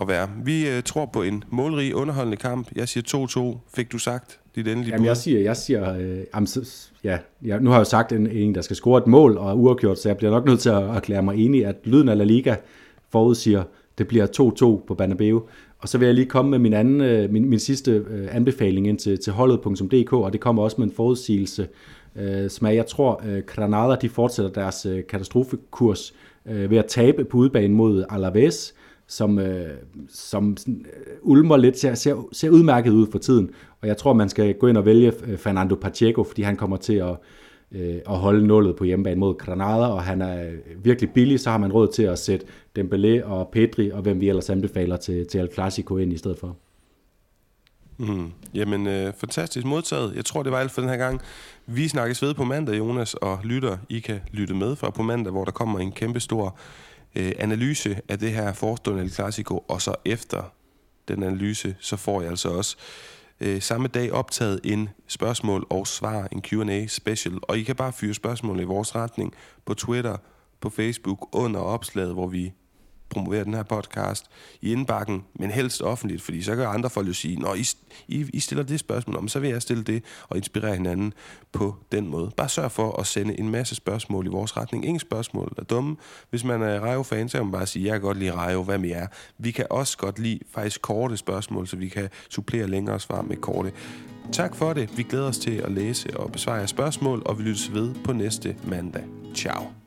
at være. Vi uh, tror på en målrig, underholdende kamp. Jeg siger 2-2. Fik du sagt dit endelige Jamen, jeg siger, jeg siger øh, jamen, så, ja, jeg, nu har jeg jo sagt en, en, der skal score et mål og er uafgjort, så jeg bliver nok nødt til at erklære mig enig, at lyden af La Liga forudsiger, det bliver 2-2 på Banabeo. Og så vil jeg lige komme med min, anden, øh, min, min sidste øh, anbefaling ind til, til holdet.dk, og det kommer også med en forudsigelse, øh, som er, jeg tror, øh, Granada de fortsætter deres øh, katastrofekurs øh, ved at tabe på udbanen mod Alaves, som, øh, som øh, ulmer lidt, ser, ser, ser udmærket ud for tiden. Og jeg tror, man skal gå ind og vælge øh, Fernando Pacheco, fordi han kommer til at, øh, at holde nullet på hjemmebane mod Granada, og han er øh, virkelig billig, så har man råd til at sætte Dembélé og Pedri, og hvem vi ellers anbefaler til, til El Clasico ind i stedet for. Mm. Jamen, øh, fantastisk modtaget. Jeg tror, det var alt for den her gang. Vi snakkes ved på mandag, Jonas, og lytter. I kan lytte med fra på mandag, hvor der kommer en kæmpe stor øh, analyse af det her forestående El Clasico, og så efter den analyse, så får jeg altså også øh, samme dag optaget en spørgsmål og svar, en Q&A special, og I kan bare fyre spørgsmål i vores retning på Twitter, på Facebook under opslaget, hvor vi promovere den her podcast i indbakken, men helst offentligt, fordi så kan andre folk jo sige, når I, I, I stiller det spørgsmål om, så vil jeg stille det og inspirere hinanden på den måde. Bare sørg for at sende en masse spørgsmål i vores retning. Ingen spørgsmål er dumme. Hvis man er Rejo-fan, så kan man bare sige, jeg kan godt lide Rejo, hvad med jer? Vi kan også godt lide faktisk korte spørgsmål, så vi kan supplere længere svar med korte. Tak for det. Vi glæder os til at læse og besvare jeres spørgsmål, og vi lyttes ved på næste mandag. Ciao.